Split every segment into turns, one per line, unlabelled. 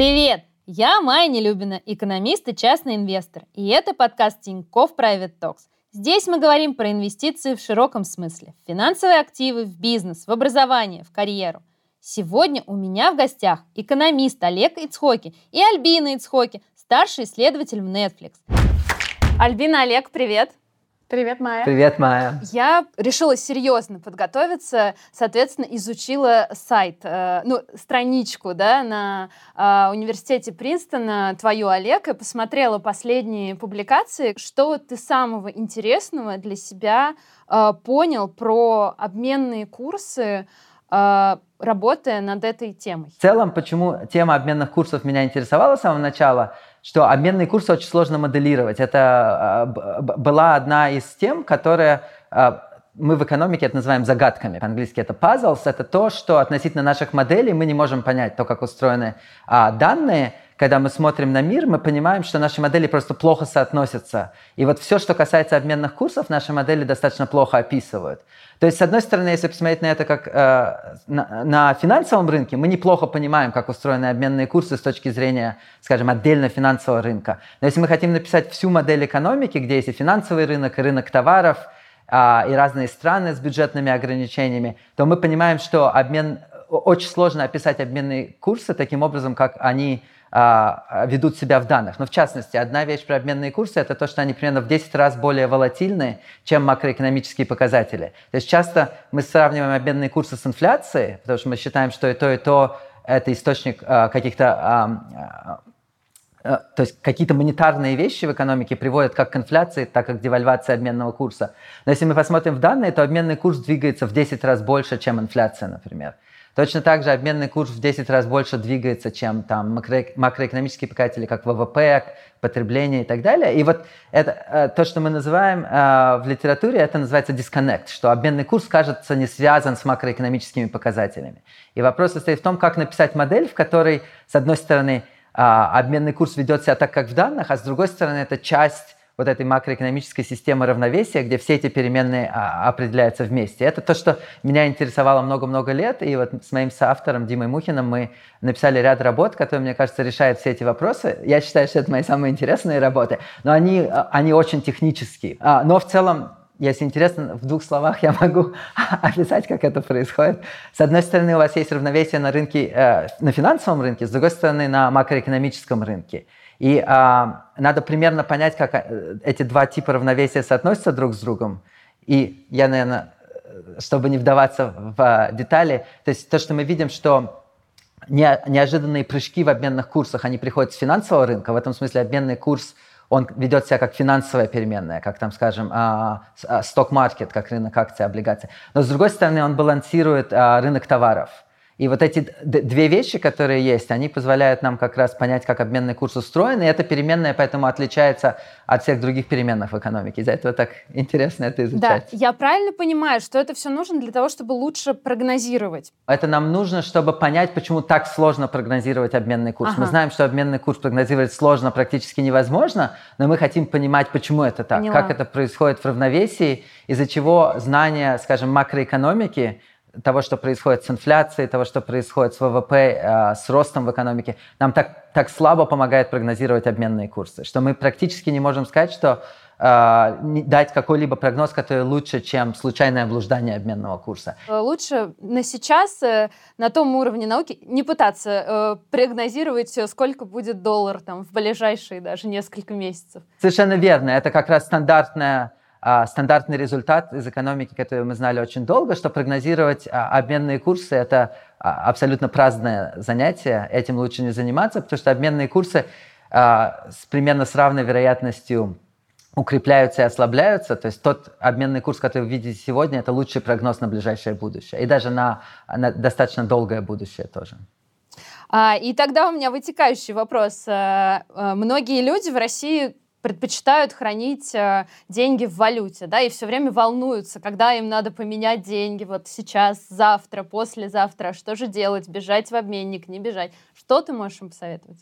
Привет! Я Майя Нелюбина, экономист и частный инвестор. И это подкаст Тинькофф Private Talks. Здесь мы говорим про инвестиции в широком смысле. В финансовые активы, в бизнес, в образование, в карьеру. Сегодня у меня в гостях экономист Олег Ицхоки и Альбина Ицхоки, старший исследователь в Netflix. Альбина, Олег, привет!
Привет, Майя.
Привет, Майя.
Я решила серьезно подготовиться, соответственно, изучила сайт, э, ну, страничку, да, на э, университете Принстона, твою, Олег, и посмотрела последние публикации. Что ты самого интересного для себя э, понял про обменные курсы, э, работая над этой темой?
В целом, почему тема обменных курсов меня интересовала с самого начала – что обменные курсы очень сложно моделировать. Это а, была одна из тем, которая а, мы в экономике это называем загадками. По-английски это puzzles. Это то, что относительно наших моделей мы не можем понять, то, как устроены а, данные. Когда мы смотрим на мир, мы понимаем, что наши модели просто плохо соотносятся. И вот все, что касается обменных курсов, наши модели достаточно плохо описывают. То есть, с одной стороны, если посмотреть на это как э, на, на финансовом рынке, мы неплохо понимаем, как устроены обменные курсы с точки зрения, скажем, отдельно финансового рынка. Но если мы хотим написать всю модель экономики, где есть и финансовый рынок, и рынок товаров, э, и разные страны с бюджетными ограничениями, то мы понимаем, что обмен, очень сложно описать обменные курсы таким образом, как они ведут себя в данных. Но в частности, одна вещь про обменные курсы – это то, что они примерно в 10 раз более волатильны, чем макроэкономические показатели. То есть часто мы сравниваем обменные курсы с инфляцией, потому что мы считаем, что и то, и то – это источник а, каких-то а, то есть какие-то монетарные вещи в экономике приводят как к инфляции, так и к девальвации обменного курса. Но если мы посмотрим в данные, то обменный курс двигается в 10 раз больше, чем инфляция, например. Точно так же обменный курс в 10 раз больше двигается, чем там макро, макроэкономические показатели, как ВВП, потребление и так далее. И вот это, э, то, что мы называем э, в литературе, это называется disconnect, что обменный курс, кажется, не связан с макроэкономическими показателями. И вопрос состоит в том, как написать модель, в которой, с одной стороны, э, обменный курс ведет себя так, как в данных, а с другой стороны, это часть вот этой макроэкономической системы равновесия, где все эти переменные а, определяются вместе. Это то, что меня интересовало много-много лет, и вот с моим соавтором Димой Мухиным мы написали ряд работ, которые, мне кажется, решают все эти вопросы. Я считаю, что это мои самые интересные работы, но они, а, они очень технические. А, но в целом если интересно, в двух словах я могу описать, как это происходит. С одной стороны, у вас есть равновесие на рынке, э, на финансовом рынке, с другой стороны, на макроэкономическом рынке. И а, надо примерно понять, как э, эти два типа равновесия соотносятся друг с другом. И я, наверное, чтобы не вдаваться в а, детали, то есть то, что мы видим, что не, неожиданные прыжки в обменных курсах, они приходят с финансового рынка. В этом смысле обменный курс, он ведет себя как финансовая переменная, как там, скажем, сток-маркет, как рынок акций, облигаций. Но с другой стороны, он балансирует а, рынок товаров – и вот эти две вещи, которые есть, они позволяют нам как раз понять, как обменный курс устроен, и эта переменная поэтому отличается от всех других переменных в экономике. Из-за этого так интересно это изучать.
Да, я правильно понимаю, что это все нужно для того, чтобы лучше прогнозировать?
Это нам нужно, чтобы понять, почему так сложно прогнозировать обменный курс. Ага. Мы знаем, что обменный курс прогнозировать сложно, практически невозможно, но мы хотим понимать, почему это так, Поняла. как это происходит в равновесии, из-за чего знания, скажем, макроэкономики того, что происходит с инфляцией, того, что происходит с ВВП, э, с ростом в экономике, нам так, так слабо помогает прогнозировать обменные курсы, что мы практически не можем сказать, что э, дать какой-либо прогноз, который лучше, чем случайное блуждание обменного курса.
Э, лучше на сейчас, на том уровне науки, не пытаться прогнозировать, сколько будет доллар там, в ближайшие даже несколько месяцев.
Совершенно верно. Это как раз стандартная стандартный результат из экономики, который мы знали очень долго, что прогнозировать а, обменные курсы – это а, абсолютно праздное занятие, этим лучше не заниматься, потому что обменные курсы с примерно с равной вероятностью укрепляются и ослабляются. То есть тот обменный курс, который вы видите сегодня, это лучший прогноз на ближайшее будущее. И даже на, на достаточно долгое будущее тоже.
И тогда у меня вытекающий вопрос. Многие люди в России предпочитают хранить э, деньги в валюте, да, и все время волнуются, когда им надо поменять деньги, вот сейчас, завтра, послезавтра, что же делать, бежать в обменник, не бежать. Что ты можешь им посоветовать?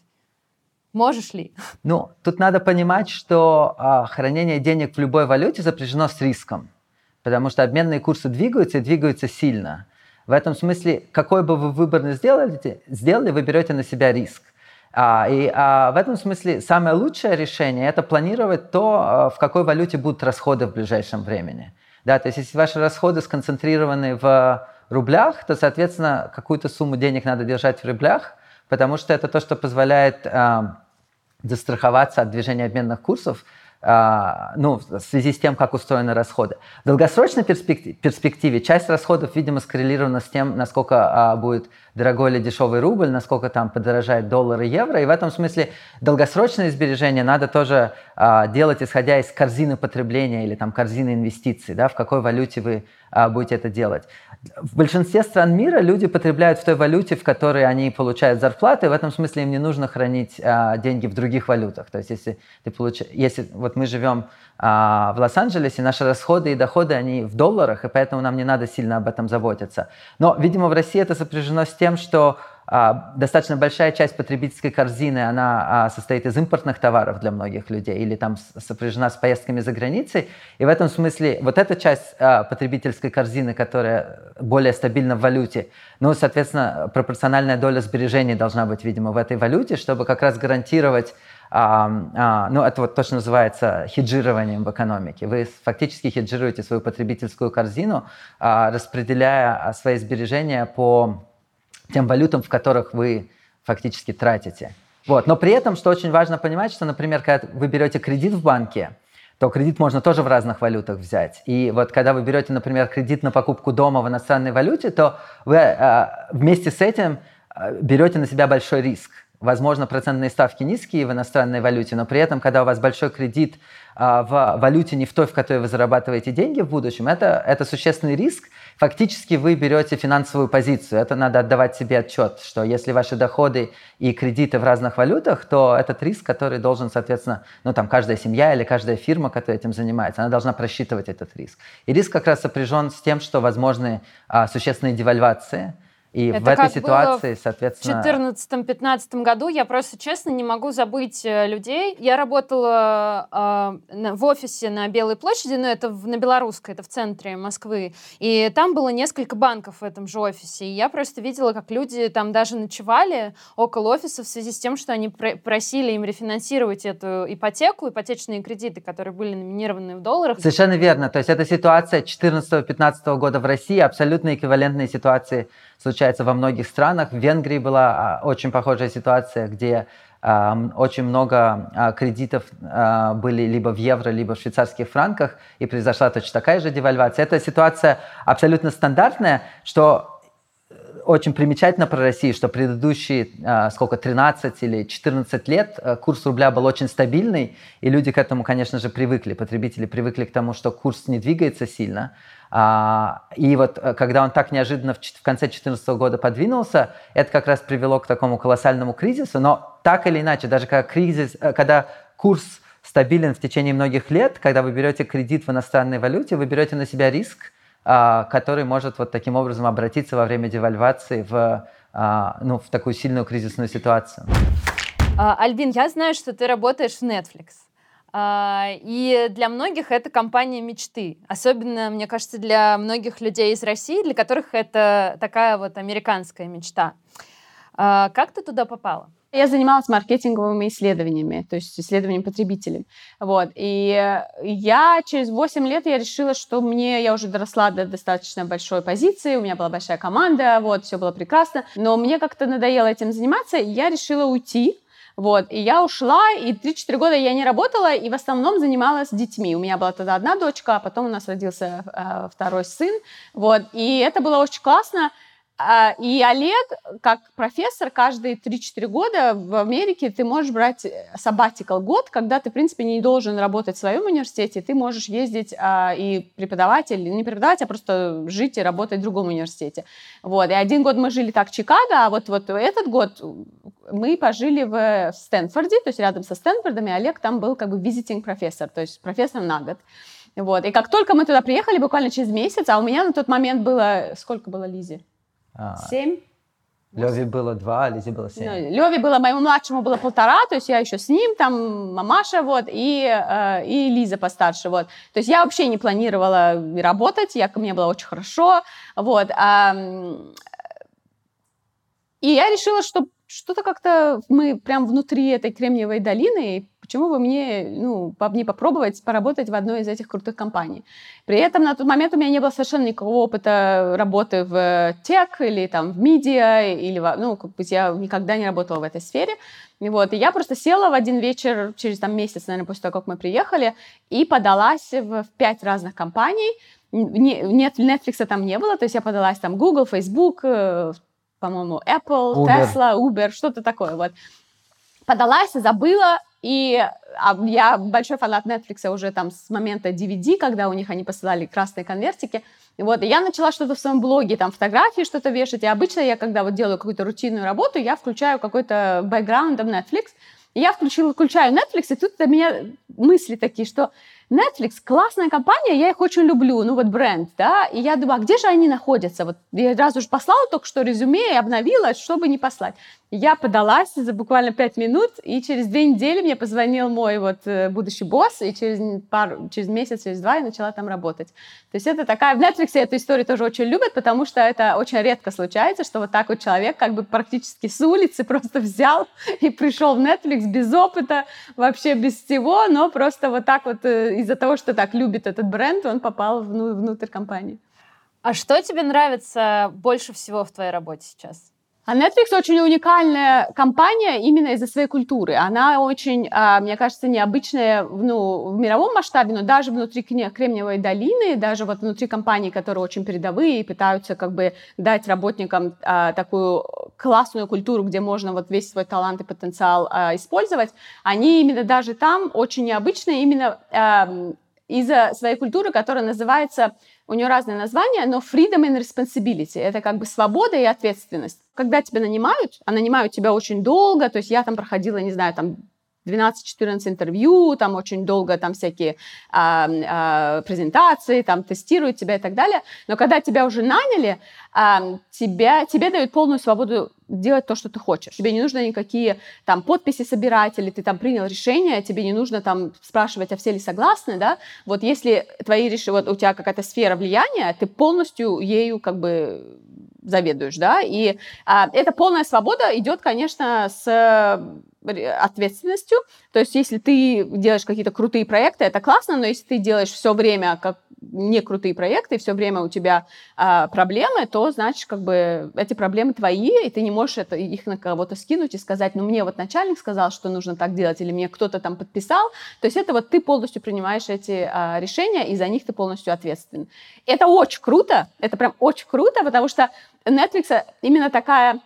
Можешь ли?
Ну, тут надо понимать, что а, хранение денег в любой валюте запряжено с риском, потому что обменные курсы двигаются и двигаются сильно. В этом смысле, какой бы вы выбор ни сделали, сделали, вы берете на себя риск. А, и а, в этом смысле самое лучшее решение – это планировать то, а, в какой валюте будут расходы в ближайшем времени. Да, то есть если ваши расходы сконцентрированы в рублях, то, соответственно, какую-то сумму денег надо держать в рублях, потому что это то, что позволяет а, застраховаться от движения обменных курсов – ну, в связи с тем, как устроены расходы. В долгосрочной перспективе часть расходов, видимо, скоррелирована с тем, насколько а, будет дорогой или дешевый рубль, насколько там подорожает доллар и евро. И в этом смысле долгосрочные сбережения надо тоже а, делать, исходя из корзины потребления или там корзины инвестиций, да, в какой валюте вы а, будете это делать. В большинстве стран мира люди потребляют в той валюте, в которой они получают зарплаты. И в этом смысле им не нужно хранить а, деньги в других валютах. То есть если ты получ... если вот мы живем а, в Лос-Анджелесе, наши расходы и доходы они в долларах, и поэтому нам не надо сильно об этом заботиться. Но, видимо, в России это сопряжено с тем, что достаточно большая часть потребительской корзины, она а, состоит из импортных товаров для многих людей или там сопряжена с поездками за границей. И в этом смысле вот эта часть а, потребительской корзины, которая более стабильна в валюте, ну, соответственно, пропорциональная доля сбережений должна быть, видимо, в этой валюте, чтобы как раз гарантировать а, а, ну, это вот то, что называется хеджированием в экономике. Вы фактически хеджируете свою потребительскую корзину, а, распределяя свои сбережения по тем валютам, в которых вы фактически тратите. Вот. Но при этом, что очень важно понимать, что, например, когда вы берете кредит в банке, то кредит можно тоже в разных валютах взять. И вот когда вы берете, например, кредит на покупку дома в иностранной валюте, то вы э, вместе с этим э, берете на себя большой риск. Возможно, процентные ставки низкие в иностранной валюте, но при этом, когда у вас большой кредит в валюте не в той, в которой вы зарабатываете деньги в будущем, это, это существенный риск. Фактически вы берете финансовую позицию. Это надо отдавать себе отчет, что если ваши доходы и кредиты в разных валютах, то этот риск, который должен, соответственно, ну там каждая семья или каждая фирма, которая этим занимается, она должна просчитывать этот риск. И риск как раз сопряжен с тем, что возможны а, существенные девальвации – и
это
в этой ситуации, соответственно...
В 2014-2015 году я просто, честно, не могу забыть э, людей. Я работала э, в офисе на Белой площади, но это в, на Белорусской, это в центре Москвы. И там было несколько банков в этом же офисе. И я просто видела, как люди там даже ночевали около офиса в связи с тем, что они пр просили им рефинансировать эту ипотеку, ипотечные кредиты, которые были номинированы в долларах.
Совершенно верно. То есть эта ситуация 2014-2015 года в России абсолютно эквивалентная ситуации случается во многих странах. В Венгрии была а, очень похожая ситуация, где очень много а, кредитов а, были либо в евро, либо в швейцарских франках, и произошла точно такая же девальвация. Эта ситуация абсолютно стандартная, что э, очень примечательно про Россию, что предыдущие, сколько, 13 или 14 лет э, курс рубля был очень стабильный, и люди к этому, конечно же, привыкли, потребители привыкли к тому, что курс не двигается сильно, и вот э, когда он так неожиданно в, в конце 2014 года подвинулся, это как раз привело к такому колоссальному кризису. Но так или иначе, даже когда кризис, э, когда курс стабилен в течение многих лет, когда вы берете кредит в иностранной валюте, вы берете на себя риск, а, который может вот таким образом обратиться во время девальвации в, а, ну, в такую сильную кризисную ситуацию.
Альбин, я знаю, что ты работаешь в Netflix. А, и для многих это компания мечты. Особенно, мне кажется, для многих людей из России, для которых это такая вот американская мечта. А, как ты туда попала?
Я занималась маркетинговыми исследованиями, то есть исследованием потребителей. Вот. И я через 8 лет я решила, что мне, я уже доросла до достаточно большой позиции, у меня была большая команда, вот, все было прекрасно. Но мне как-то надоело этим заниматься, и я решила уйти вот, и я ушла, и 3-4 года я не работала, и в основном занималась детьми. У меня была тогда одна дочка, а потом у нас родился э, второй сын, вот, и это было очень классно, и Олег, как профессор, каждые 3-4 года в Америке ты можешь брать sabbatical год, когда ты, в принципе, не должен работать в своем университете, ты можешь ездить а, и преподавать, или не преподавать, а просто жить и работать в другом университете. Вот. И один год мы жили так в Чикаго, а вот, вот этот год мы пожили в Стэнфорде, то есть рядом со Стэнфордом, и Олег там был как бы visiting профессор, то есть профессор на год. Вот. И как только мы туда приехали, буквально через месяц, а у меня на тот момент было... Сколько было Лизе? А, семь.
Леви было два, а Лизе было семь. Ну,
Леви было, моему младшему было полтора, то есть я еще с ним, там мамаша, вот, и, э, и Лиза постарше, вот. То есть я вообще не планировала работать, я, мне было очень хорошо, вот. А, И я решила, что что-то как-то мы прям внутри этой Кремниевой долины, почему бы мне ну, не попробовать поработать в одной из этих крутых компаний. При этом на тот момент у меня не было совершенно никакого опыта работы в тех или там в медиа, или, ну, как бы я никогда не работала в этой сфере. Вот, и я просто села в один вечер, через там месяц, наверное, после того, как мы приехали, и подалась в, пять разных компаний, нет, Netflix там не было, то есть я подалась там Google, Facebook, э, по-моему, Apple, Uber. Tesla, Uber, что-то такое, вот. Подалась, забыла, и а, я большой фанат Netflix уже там с момента DVD, когда у них они посылали красные конвертики. И вот, и я начала что-то в своем блоге, там, фотографии что-то вешать. И обычно я, когда вот делаю какую-то рутинную работу, я включаю какой-то бэкграунд Netflix. И я включила, включаю Netflix, и тут у меня мысли такие, что Netflix классная компания, я их очень люблю, ну вот бренд, да, и я думаю, а где же они находятся? Вот я сразу же послала только что резюме и обновила, чтобы не послать. Я подалась за буквально пять минут, и через две недели мне позвонил мой вот э, будущий босс, и через, пару, через месяц, через два я начала там работать. То есть это такая... В Netflix эту историю тоже очень любят, потому что это очень редко случается, что вот так вот человек как бы практически с улицы просто взял и пришел в Netflix без опыта, вообще без всего, но просто вот так вот э, из-за того, что так любит этот бренд, он попал внутрь компании.
А что тебе нравится больше всего в твоей работе сейчас?
А Netflix очень уникальная компания именно из-за своей культуры. Она очень, а, мне кажется, необычная ну, в мировом масштабе, но даже внутри Кремниевой долины, даже вот внутри компаний, которые очень передовые и пытаются как бы дать работникам а, такую классную культуру, где можно вот весь свой талант и потенциал а, использовать, они именно даже там очень необычные именно из-за своей культуры, которая называется у нее разные названия, но freedom and responsibility — это как бы свобода и ответственность. Когда тебя нанимают, а нанимают тебя очень долго, то есть я там проходила, не знаю, там 12-14 интервью, там очень долго там всякие а, а, презентации, там тестируют тебя и так далее. Но когда тебя уже наняли, а, тебя, тебе дают полную свободу делать то, что ты хочешь. Тебе не нужно никакие там подписи собирать, или ты там принял решение, тебе не нужно там спрашивать, а все ли согласны, да. Вот если твои решения, вот у тебя какая-то сфера влияния, ты полностью ею как бы заведуешь, да, и а, эта полная свобода идет, конечно, с ответственностью. То есть, если ты делаешь какие-то крутые проекты, это классно, но если ты делаешь все время как не крутые проекты, все время у тебя а, проблемы, то значит, как бы эти проблемы твои, и ты не можешь это, их на кого-то скинуть и сказать, ну мне вот начальник сказал, что нужно так делать, или мне кто-то там подписал. То есть это вот ты полностью принимаешь эти а, решения, и за них ты полностью ответственен. Это очень круто, это прям очень круто, потому что Netflix именно такая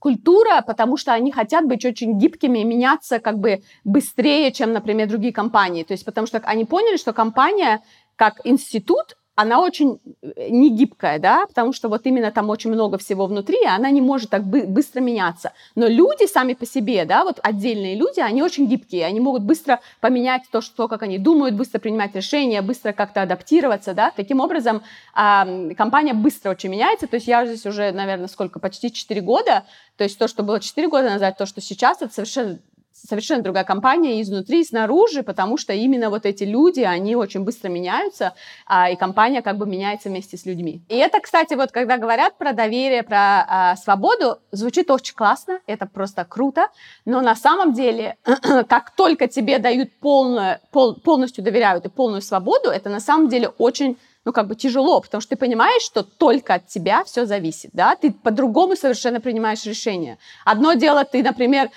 культура, потому что они хотят быть очень гибкими и меняться как бы быстрее, чем, например, другие компании. То есть потому что они поняли, что компания как институт, она очень э, не гибкая, да, потому что вот именно там очень много всего внутри, и она не может так бы- быстро меняться. Но люди сами по себе, да, вот отдельные люди, они очень гибкие, они могут быстро поменять то, что, как они думают, быстро принимать решения, быстро как-то адаптироваться, да. Таким образом, компания быстро очень меняется, то есть я здесь уже, наверное, сколько, почти 4 года, то есть то, что было 4 года назад, то, что сейчас, это совершенно совершенно другая компания изнутри и снаружи, потому что именно вот эти люди, они очень быстро меняются, а, и компания как бы меняется вместе с людьми. И это, кстати, вот когда говорят про доверие, про а, свободу, звучит очень классно, это просто круто, но на самом деле, как только тебе дают полную, пол, полностью доверяют и полную свободу, это на самом деле очень ну, как бы тяжело, потому что ты понимаешь, что только от тебя все зависит, да, ты по-другому совершенно принимаешь решение. Одно дело, ты, например,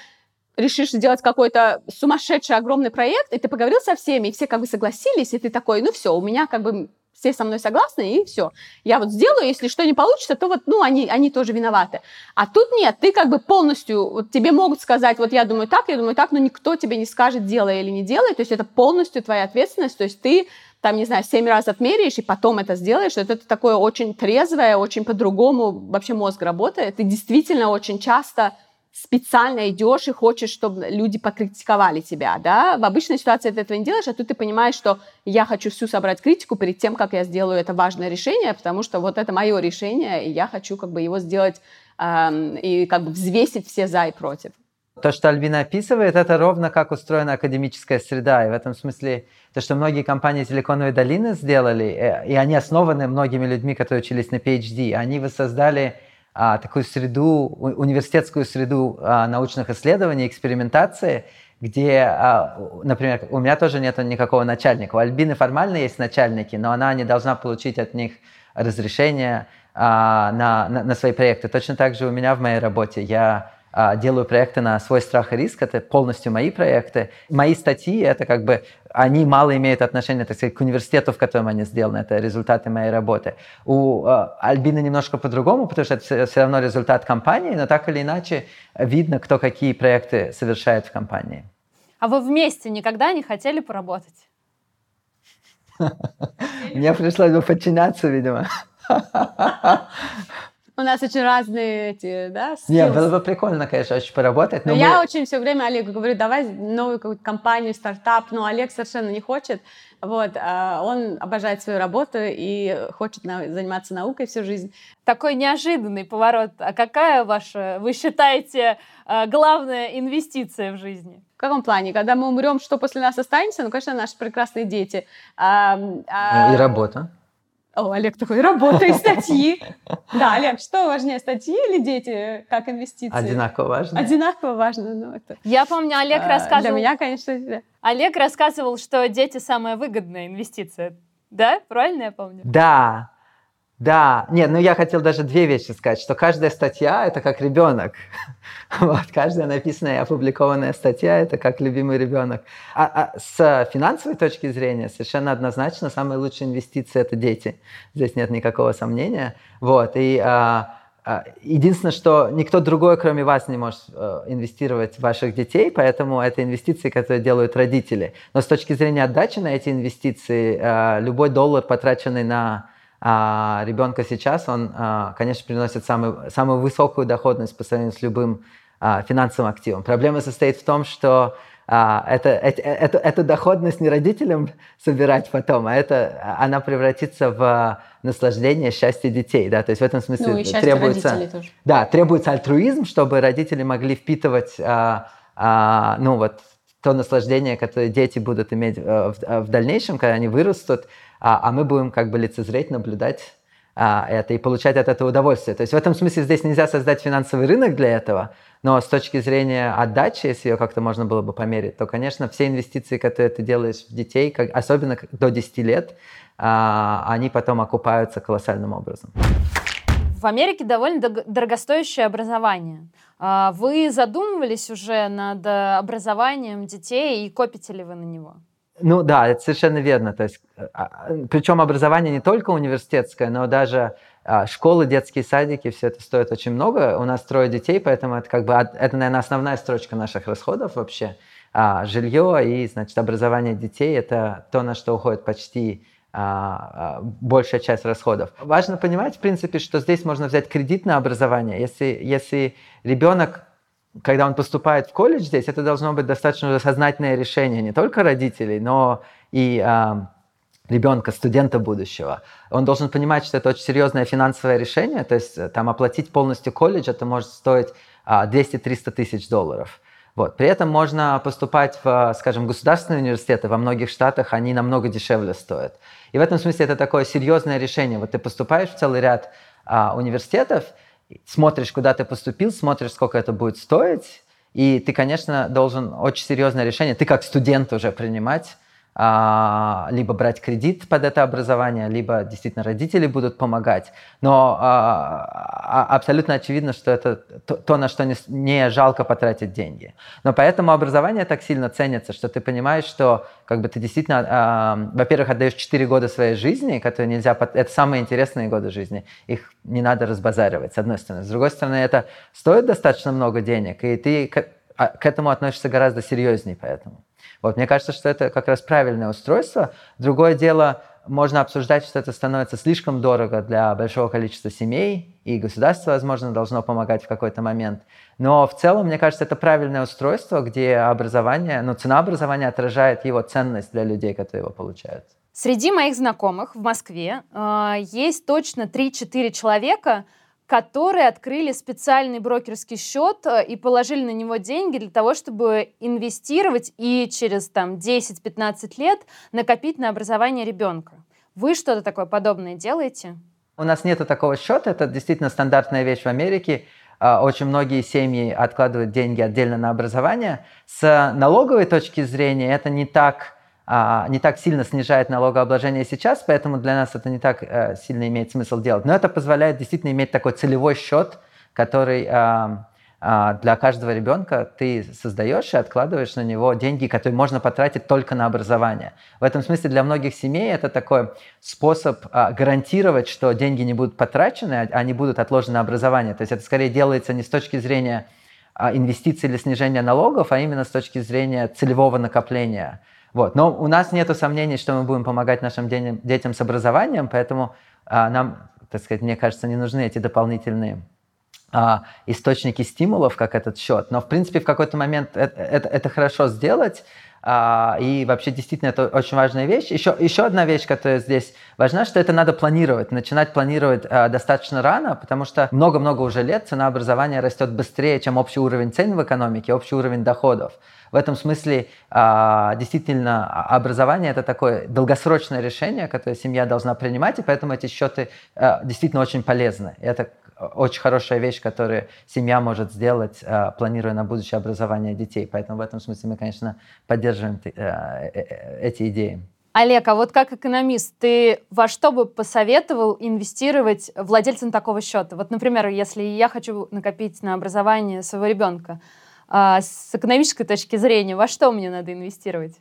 решишь сделать какой-то сумасшедший огромный проект, и ты поговорил со всеми, и все как бы согласились, и ты такой, ну все, у меня как бы все со мной согласны, и все. Я вот сделаю, если что не получится, то вот, ну, они, они тоже виноваты. А тут нет, ты как бы полностью, вот тебе могут сказать, вот я думаю так, я думаю так, но никто тебе не скажет, делай или не делай, то есть это полностью твоя ответственность, то есть ты там, не знаю, семь раз отмеряешь и потом это сделаешь, это, такое очень трезвое, очень по-другому вообще мозг работает, ты действительно очень часто специально идешь и хочешь, чтобы люди покритиковали тебя, да, в обычной ситуации ты этого не делаешь, а тут ты понимаешь, что я хочу всю собрать критику перед тем, как я сделаю это важное решение, потому что вот это мое решение, и я хочу как бы его сделать эм, и как бы взвесить все за и против.
То, что Альбина описывает, это ровно как устроена академическая среда. И в этом смысле то, что многие компании Силиконовой долины сделали, э, и они основаны многими людьми, которые учились на PhD, они воссоздали а, такую среду, университетскую среду а, научных исследований, экспериментации, где, а, например, у меня тоже нет никакого начальника. У Альбины формально есть начальники, но она не должна получить от них разрешение а, на, на, на свои проекты. Точно так же у меня в моей работе. Я делаю проекты на свой страх и риск, это полностью мои проекты. Мои статьи, это как бы, они мало имеют отношения, так сказать, к университету, в котором они сделаны, это результаты моей работы. У э, Альбины немножко по-другому, потому что это все, все равно результат компании, но так или иначе видно, кто какие проекты совершает в компании.
А вы вместе никогда не хотели поработать?
Мне пришлось бы подчиняться, видимо.
У нас очень разные эти, да, skills.
Не, было бы прикольно, конечно, очень поработать.
Но, но мы... я очень все время Олегу говорю, давай новую какую-то компанию, стартап, но Олег совершенно не хочет. Вот, а он обожает свою работу и хочет заниматься наукой всю жизнь.
Такой неожиданный поворот. А какая ваша, вы считаете, а, главная инвестиция в жизни?
В каком плане? Когда мы умрем, что после нас останется? Ну, конечно, наши прекрасные дети. А,
а... И работа.
О, Олег такой, работа и статьи. Да, Олег, что важнее, статьи или дети как инвестиции?
Одинаково важно.
Одинаково важно. Ну, это...
Я помню, Олег а, рассказывал...
Для меня, конечно, да.
Олег рассказывал, что дети самая выгодная инвестиция. Да? Правильно я помню?
Да, да, нет, ну я хотел даже две вещи сказать, что каждая статья – это как ребенок. Вот, каждая написанная и опубликованная статья – это как любимый ребенок. А, а с финансовой точки зрения совершенно однозначно самые лучшие инвестиции – это дети. Здесь нет никакого сомнения. Вот, и а, а, единственное, что никто другой, кроме вас, не может а, инвестировать в ваших детей, поэтому это инвестиции, которые делают родители. Но с точки зрения отдачи на эти инвестиции, а, любой доллар, потраченный на а ребенка сейчас, он, а, конечно, приносит самый, самую высокую доходность по сравнению с любым а, финансовым активом. Проблема состоит в том, что а, это, это, это, эту доходность не родителям собирать потом, а это, она превратится в наслаждение, счастье детей. Да? То есть в этом смысле
ну, и
требуется, да, требуется альтруизм, чтобы родители могли впитывать а, а, ну, вот, то наслаждение, которое дети будут иметь в, в дальнейшем, когда они вырастут, а, а мы будем как бы лицезреть, наблюдать а, это и получать от этого удовольствие. То есть в этом смысле здесь нельзя создать финансовый рынок для этого, но с точки зрения отдачи, если ее как-то можно было бы померить, то, конечно, все инвестиции, которые ты делаешь в детей, как, особенно до 10 лет, а, они потом окупаются колоссальным образом.
В Америке довольно дорогостоящее образование. А, вы задумывались уже над образованием детей и копите ли вы на него?
Ну да, это совершенно верно. То есть, а, а, причем образование не только университетское, но даже а, школы, детские садики, все это стоит очень много. У нас трое детей, поэтому это как бы это, наверное, основная строчка наших расходов вообще. А, жилье и, значит, образование детей – это то, на что уходит почти большая часть расходов. Важно понимать, в принципе, что здесь можно взять кредит на образование. Если, если ребенок когда он поступает в колледж здесь, это должно быть достаточно сознательное решение не только родителей, но и э, ребенка, студента будущего. Он должен понимать, что это очень серьезное финансовое решение, то есть э, там оплатить полностью колледж, это может стоить э, а, 200-300 тысяч долларов. Вот. При этом можно поступать в, скажем, государственные университеты. Во многих штатах они намного дешевле стоят. И в этом смысле это такое серьезное решение. Вот ты поступаешь в целый ряд а, университетов, смотришь, куда ты поступил, смотришь, сколько это будет стоить, и ты, конечно, должен очень серьезное решение, ты как студент уже принимать, либо брать кредит под это образование, либо действительно родители будут помогать. Но а, а, абсолютно очевидно, что это то, на что не, не жалко потратить деньги. Но поэтому образование так сильно ценится, что ты понимаешь, что как бы ты действительно, во-первых, отдаешь 4 года своей жизни, которые нельзя... Это самые интересные годы жизни. Их не надо разбазаривать, с одной стороны. С другой стороны, это стоит достаточно много денег, и ты к, к этому относишься гораздо серьезнее поэтому. Вот, мне кажется, что это как раз правильное устройство. Другое дело, можно обсуждать, что это становится слишком дорого для большого количества семей, и государство, возможно, должно помогать в какой-то момент. Но в целом, мне кажется, это правильное устройство, где образование, ну, цена образования отражает его ценность для людей, которые его получают.
Среди моих знакомых в Москве э, есть точно 3-4 человека, которые открыли специальный брокерский счет э, и положили на него деньги для того, чтобы инвестировать и через там, 10-15 лет накопить на образование ребенка. Вы что-то такое подобное делаете?
У нас нет такого счета, это действительно стандартная вещь в Америке. А, очень многие семьи откладывают деньги отдельно на образование. С налоговой точки зрения это не так, не так сильно снижает налогообложение сейчас, поэтому для нас это не так э, сильно имеет смысл делать. Но это позволяет действительно иметь такой целевой счет, который а, для каждого ребенка ты создаешь и откладываешь на него деньги, которые можно потратить только на образование. В этом смысле для многих семей это такой способ а, гарантировать, что деньги не будут потрачены, а они будут отложены на образование. То есть это скорее делается не с точки зрения а, инвестиций или снижения налогов, а именно с точки зрения целевого накопления. Вот. Но у нас нет сомнений, что мы будем помогать нашим детям с образованием, поэтому нам, так сказать, мне кажется, не нужны эти дополнительные а, источники стимулов, как этот счет. Но, в принципе, в какой-то момент это, это, это хорошо сделать, а, и вообще действительно это очень важная вещь. Еще, еще одна вещь, которая здесь важна, что это надо планировать, начинать планировать а, достаточно рано, потому что много-много уже лет цена образования растет быстрее, чем общий уровень цен в экономике, общий уровень доходов. В этом смысле а, действительно образование это такое долгосрочное решение, которое семья должна принимать, и поэтому эти счеты а, действительно очень полезны. Это очень хорошая вещь, которую семья может сделать, э, планируя на будущее образование детей. Поэтому в этом смысле мы, конечно, поддерживаем э, э, эти идеи.
Олег, а вот как экономист, ты во что бы посоветовал инвестировать владельцам такого счета? Вот, например, если я хочу накопить на образование своего ребенка, а, с экономической точки зрения, во что мне надо инвестировать?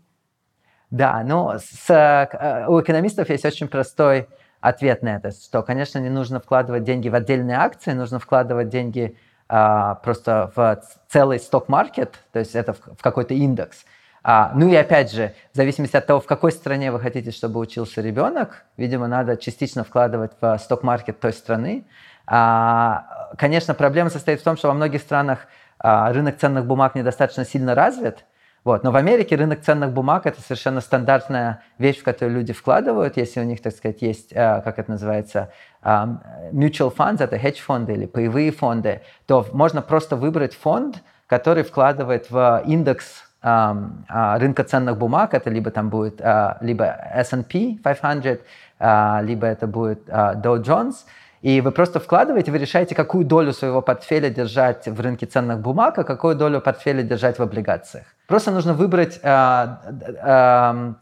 Да, ну, с, у экономистов есть очень простой ответ на это, что, конечно, не нужно вкладывать деньги в отдельные акции, нужно вкладывать деньги а, просто в целый сток-маркет, то есть это в, в какой-то индекс. А, ну и опять же, в зависимости от того, в какой стране вы хотите, чтобы учился ребенок, видимо, надо частично вкладывать в сток-маркет той страны. А, конечно, проблема состоит в том, что во многих странах а, рынок ценных бумаг недостаточно сильно развит, вот. Но в Америке рынок ценных бумаг – это совершенно стандартная вещь, в которую люди вкладывают. Если у них, так сказать, есть, э, как это называется, mutual funds, это хедж-фонды или паевые фонды, то можно просто выбрать фонд, который вкладывает в индекс э, рынка ценных бумаг. Это либо там будет либо S&P 500, либо это будет Dow Jones – и вы просто вкладываете, вы решаете, какую долю своего портфеля держать в рынке ценных бумаг, а какую долю портфеля держать в облигациях. Просто нужно выбрать э, э,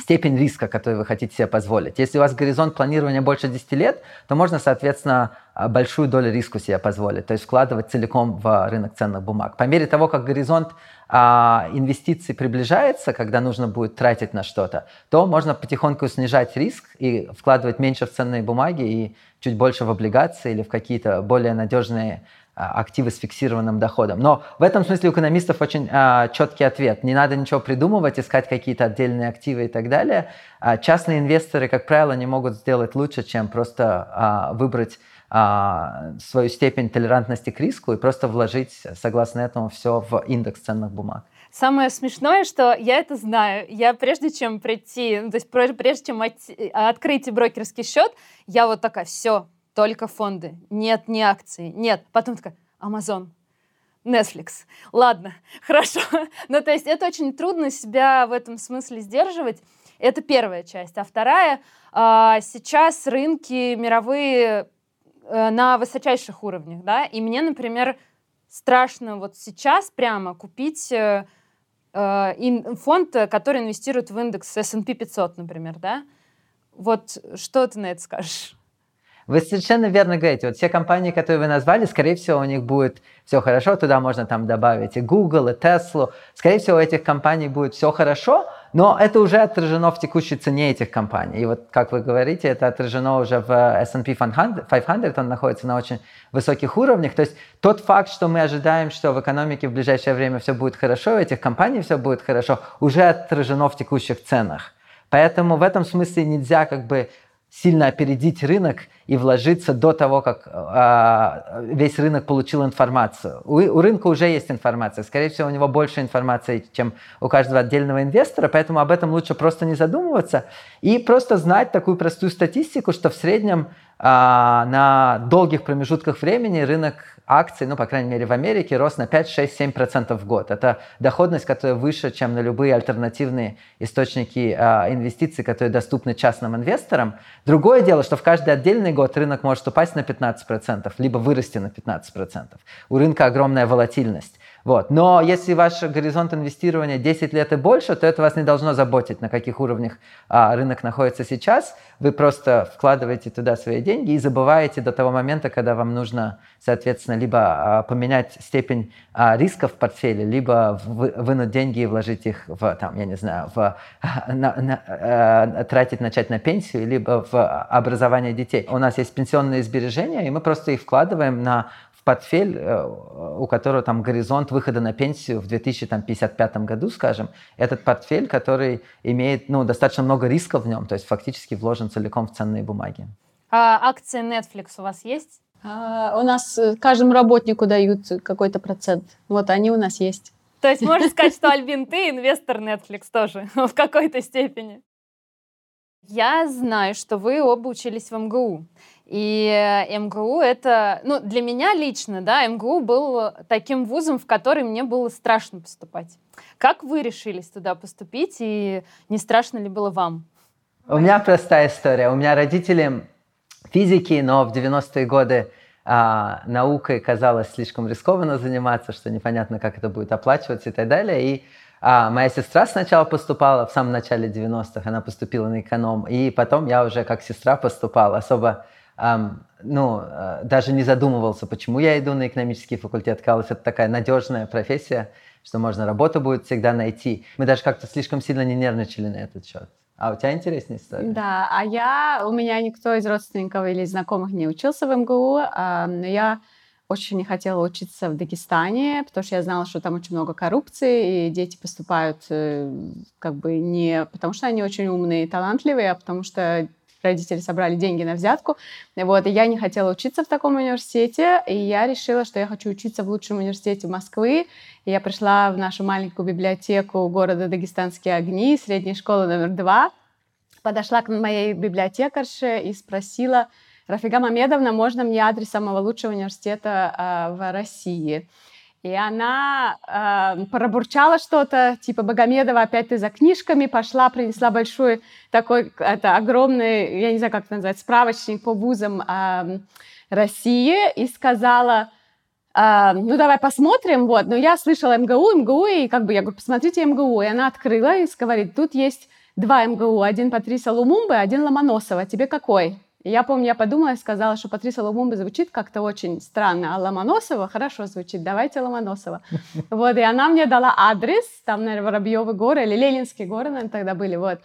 степень риска, который вы хотите себе позволить. Если у вас горизонт планирования больше 10 лет, то можно, соответственно, большую долю риска себе позволить, то есть вкладывать целиком в рынок ценных бумаг. По мере того, как горизонт а, инвестиций приближается, когда нужно будет тратить на что-то, то можно потихоньку снижать риск и вкладывать меньше в ценные бумаги и чуть больше в облигации или в какие-то более надежные а, активы с фиксированным доходом. Но в этом смысле у экономистов очень а, четкий ответ. Не надо ничего придумывать, искать какие-то отдельные активы и так далее. А, частные инвесторы, как правило, не могут сделать лучше, чем просто а, выбрать а, свою степень толерантности к риску и просто вложить, согласно этому, все в индекс ценных бумаг.
Самое смешное, что я это знаю. Я прежде чем прийти, ну, то есть прежде чем открыть брокерский счет, я вот такая, все, только фонды, нет, не акции, нет. Потом такая, Amazon, Netflix. Ладно, хорошо. ну, то есть это очень трудно себя в этом смысле сдерживать. Это первая часть. А вторая, а, сейчас рынки мировые Э, на высочайших уровнях, да, и мне, например, страшно вот сейчас прямо купить э, фонд, который инвестирует в индекс S&P 500, например, да, вот что ты на это скажешь?
Вы совершенно верно говорите. Вот все компании, которые вы назвали, скорее всего, у них будет все хорошо. Туда можно там добавить и Google, и Tesla. Скорее всего, у этих компаний будет все хорошо, но это уже отражено в текущей цене этих компаний. И вот, как вы говорите, это отражено уже в S&P 500, он находится на очень высоких уровнях. То есть тот факт, что мы ожидаем, что в экономике в ближайшее время все будет хорошо, у этих компаний все будет хорошо, уже отражено в текущих ценах. Поэтому в этом смысле нельзя как бы сильно опередить рынок и вложиться до того, как э, весь рынок получил информацию. У, у рынка уже есть информация. Скорее всего, у него больше информации, чем у каждого отдельного инвестора, поэтому об этом лучше просто не задумываться и просто знать такую простую статистику, что в среднем а, на долгих промежутках времени рынок акций, ну, по крайней мере, в Америке, рос на 5, 6, 7% в год. Это доходность, которая выше, чем на любые альтернативные источники а, инвестиций, которые доступны частным инвесторам. Другое дело, что в каждый отдельный год рынок может упасть на 15%, либо вырасти на 15%. У рынка огромная волатильность. Вот. Но если ваш горизонт инвестирования 10 лет и больше, то это вас не должно заботить, на каких уровнях а, рынок находится сейчас. Вы просто вкладываете туда свои деньги и забываете до того момента, когда вам нужно, соответственно, либо а, поменять степень а, риска в портфеле, либо вы, вынуть деньги и вложить их в, там, я не знаю, в, на, на, а, тратить, начать на пенсию, либо в образование детей. У нас есть пенсионные сбережения, и мы просто их вкладываем на портфель, э, у которого там горизонт выхода на пенсию в 2055 году, скажем, этот портфель, который имеет ну, достаточно много рисков в нем, то есть фактически вложен целиком в ценные бумаги.
А акции Netflix у вас есть?
А, у нас э, каждому работнику дают какой-то процент. Вот они у нас есть.
То есть можно сказать, что Альбин, ты инвестор Netflix тоже в какой-то степени. Я знаю, что вы оба учились в МГУ. И МГУ это, ну, для меня лично, да, МГУ был таким вузом, в который мне было страшно поступать. Как вы решились туда поступить, и не страшно ли было вам?
У меня простая история. У меня родители физики, но в 90-е годы а, наукой казалось слишком рискованно заниматься, что непонятно, как это будет оплачиваться и так далее. И а, моя сестра сначала поступала, в самом начале 90-х она поступила на эконом, и потом я уже как сестра поступал, особо ну, э, даже не задумывался, почему я иду на экономический факультет. Казалось, это такая надежная профессия, что можно работу будет всегда найти. Мы даже как-то слишком сильно не нервничали на этот счет. А у тебя интересная история?
Да, а я, у меня никто из родственников или знакомых не учился в МГУ, но я очень не хотела учиться в Дагестане, потому что я знала, что там очень много коррупции, и дети поступают э, как бы не потому, что они очень умные и талантливые, а потому что родители собрали деньги на взятку. Вот, и я не хотела учиться в таком университете, и я решила, что я хочу учиться в лучшем университете Москвы. И я пришла в нашу маленькую библиотеку города Дагестанские огни, средней школы номер два, подошла к моей библиотекарше и спросила, Рафига Мамедовна, можно мне адрес самого лучшего университета э, в России? И она э, пробурчала что-то, типа, Богомедова, опять ты за книжками, пошла, принесла большой такой, это огромный, я не знаю, как это назвать, справочник по вузам э, России, и сказала, э, ну, давай посмотрим, вот, но я слышала МГУ, МГУ, и как бы я говорю, посмотрите МГУ, и она открыла и говорит, тут есть два МГУ, один Патриса Лумумбы, один Ломоносова, тебе какой? И я помню, я подумала и сказала, что Патриса Лумумба звучит как-то очень странно, а Ломоносова хорошо звучит, давайте Ломоносова. Вот, и она мне дала адрес, там, наверное, Воробьевы горы или Ленинские горы, наверное, тогда были, вот.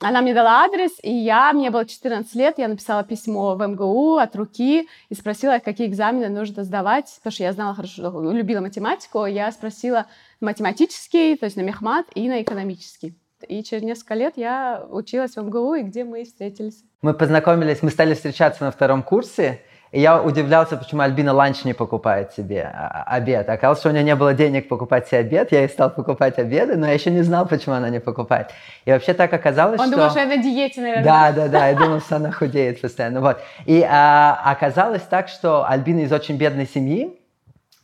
Она мне дала адрес, и я, мне было 14 лет, я написала письмо в МГУ от руки и спросила, какие экзамены нужно сдавать, потому что я знала хорошо, любила математику, я спросила математический, то есть на мехмат и на экономический. И через несколько лет я училась в МГУ, и где мы встретились.
Мы познакомились, мы стали встречаться на втором курсе, и я удивлялся, почему Альбина ланч не покупает себе а, а, обед. Оказалось, что у нее не было денег покупать себе обед, я ей стал покупать обеды, но я еще не знал, почему она не покупает. И вообще так оказалось,
Он
что...
Он думал, что я на диете, наверное.
Да, да, да, я думал, что она худеет постоянно. Вот. И а, оказалось так, что Альбина из очень бедной семьи,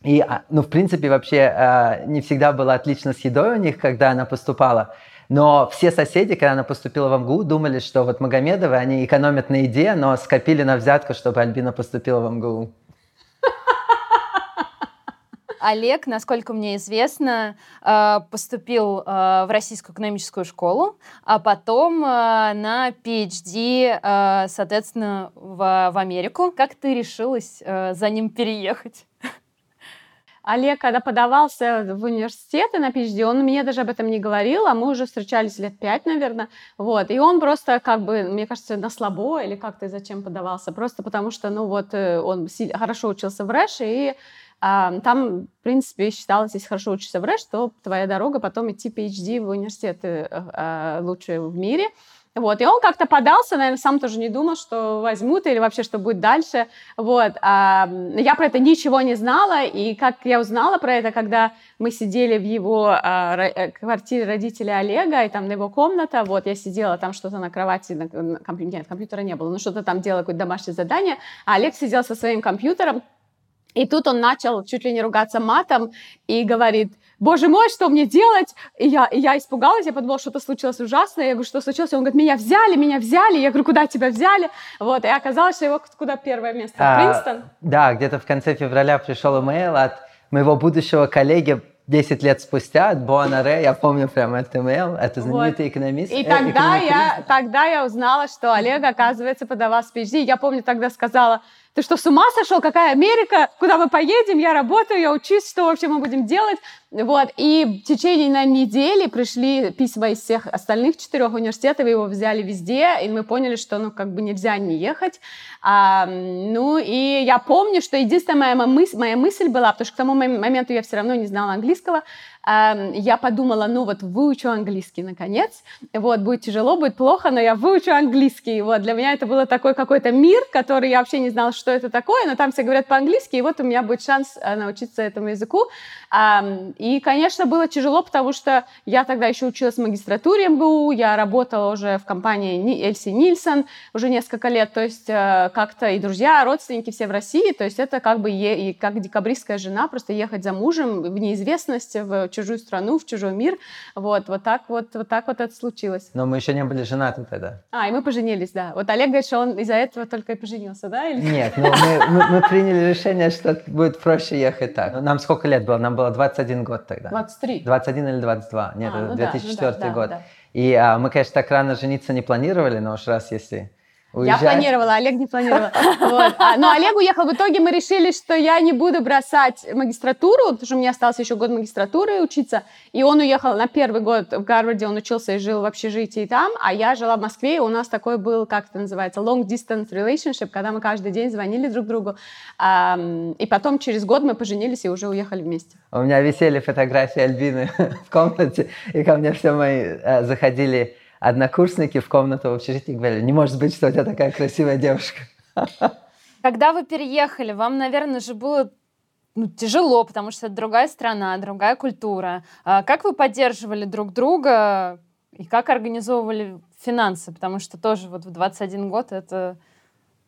и, а, ну, в принципе, вообще а, не всегда было отлично с едой у них, когда она поступала. Но все соседи, когда она поступила в МГУ, думали, что вот Магомедовы, они экономят на еде, но скопили на взятку, чтобы Альбина поступила в МГУ.
Олег, насколько мне известно, э, поступил э, в Российскую экономическую школу, а потом э, на PhD, соответственно, в, в Америку. Как ты решилась за ним переехать?
Олег, когда подавался в университет на PhD, он мне даже об этом не говорил, а мы уже встречались лет пять, наверное, вот, и он просто, как бы, мне кажется, на слабо или как-то зачем подавался, просто потому что, ну вот, э, он хорошо учился в РЭШ, и а, там, в принципе, считалось, если хорошо учишься в РЭШ, то твоя дорога потом идти PhD в университет а, лучшие в мире, Вот, и он как-то подался, наверное, сам тоже не думал, что возьмут или вообще, что будет дальше. Вот, а, я про это ничего не знала, и как я узнала про это, когда мы сидели в его а, э, квартире родителей Олега, и там на его комната, вот, я сидела там что-то на кровати, на, на компьютере, нет, компьютера не было, но что-то там делала, какое-то домашнее задание, а Олег сидел со своим компьютером, и тут он начал чуть ли не ругаться матом и говорит, боже мой, что мне делать? И я, и я испугалась, я подумала, что-то случилось ужасное. Я говорю, что случилось? И он говорит, меня взяли, меня взяли. Я говорю, куда тебя взяли? Вот, и оказалось, что его куда первое место? А, Принстон?
Да, где-то в конце февраля пришел имейл от моего будущего коллеги 10 лет спустя от Боана Ре, я помню прям этот имейл, это знаменитый вот. экономист.
И э, тогда, я, тогда я узнала, что Олег, оказывается, подавал с PhD. Я помню, тогда сказала, ты что, с ума сошел? Какая Америка? Куда мы поедем? Я работаю, я учусь, что вообще мы будем делать? Вот, и в течение на недели пришли письма из всех остальных четырех университетов, его взяли везде, и мы поняли, что, ну, как бы нельзя не ехать. А, ну, и я помню, что единственная моя мысль, моя мысль была, потому что к тому моменту я все равно не знала английского, я подумала, ну вот выучу английский наконец, вот будет тяжело, будет плохо, но я выучу английский, вот для меня это было такой какой-то мир, который я вообще не знала, что это такое, но там все говорят по-английски, и вот у меня будет шанс э, научиться этому языку, и, конечно, было тяжело, потому что я тогда еще училась в магистратуре МГУ, я работала уже в компании Эльси Нильсон уже несколько лет, то есть э, как-то и друзья, родственники все в России, то есть это как бы и как декабристская жена, просто ехать за мужем в неизвестность, в чужую страну, в чужой мир. Вот, вот так вот, вот так вот это случилось.
Но мы еще не были женаты тогда.
А, и мы поженились, да. Вот Олег говорит, что он из-за этого только и поженился, да? Или...
Нет, ну, мы, мы, мы приняли решение, что будет проще ехать так. Нам сколько лет было? Нам было 21 год тогда.
23.
21 или 22. Нет, а, ну 2004 да, ну да, год. Да, да. И а, мы, конечно, так рано жениться не планировали, но уж раз если
Уезжать. Я планировала, Олег не планировал. Вот. А, но Олег уехал. В итоге мы решили, что я не буду бросать магистратуру, потому что у меня остался еще год магистратуры учиться. И он уехал на первый год в Гарварде, он учился и жил в общежитии там, а я жила в Москве, и у нас такой был, как это называется, long distance relationship, когда мы каждый день звонили друг другу. И потом через год мы поженились и уже уехали вместе.
У меня висели фотографии Альбины в комнате, и ко мне все мои э, заходили однокурсники в комнату в общежитии говорили, не может быть, что у тебя такая красивая девушка.
Когда вы переехали, вам, наверное, же было ну, тяжело, потому что это другая страна, другая культура. А как вы поддерживали друг друга и как организовывали финансы? Потому что тоже вот в 21 год это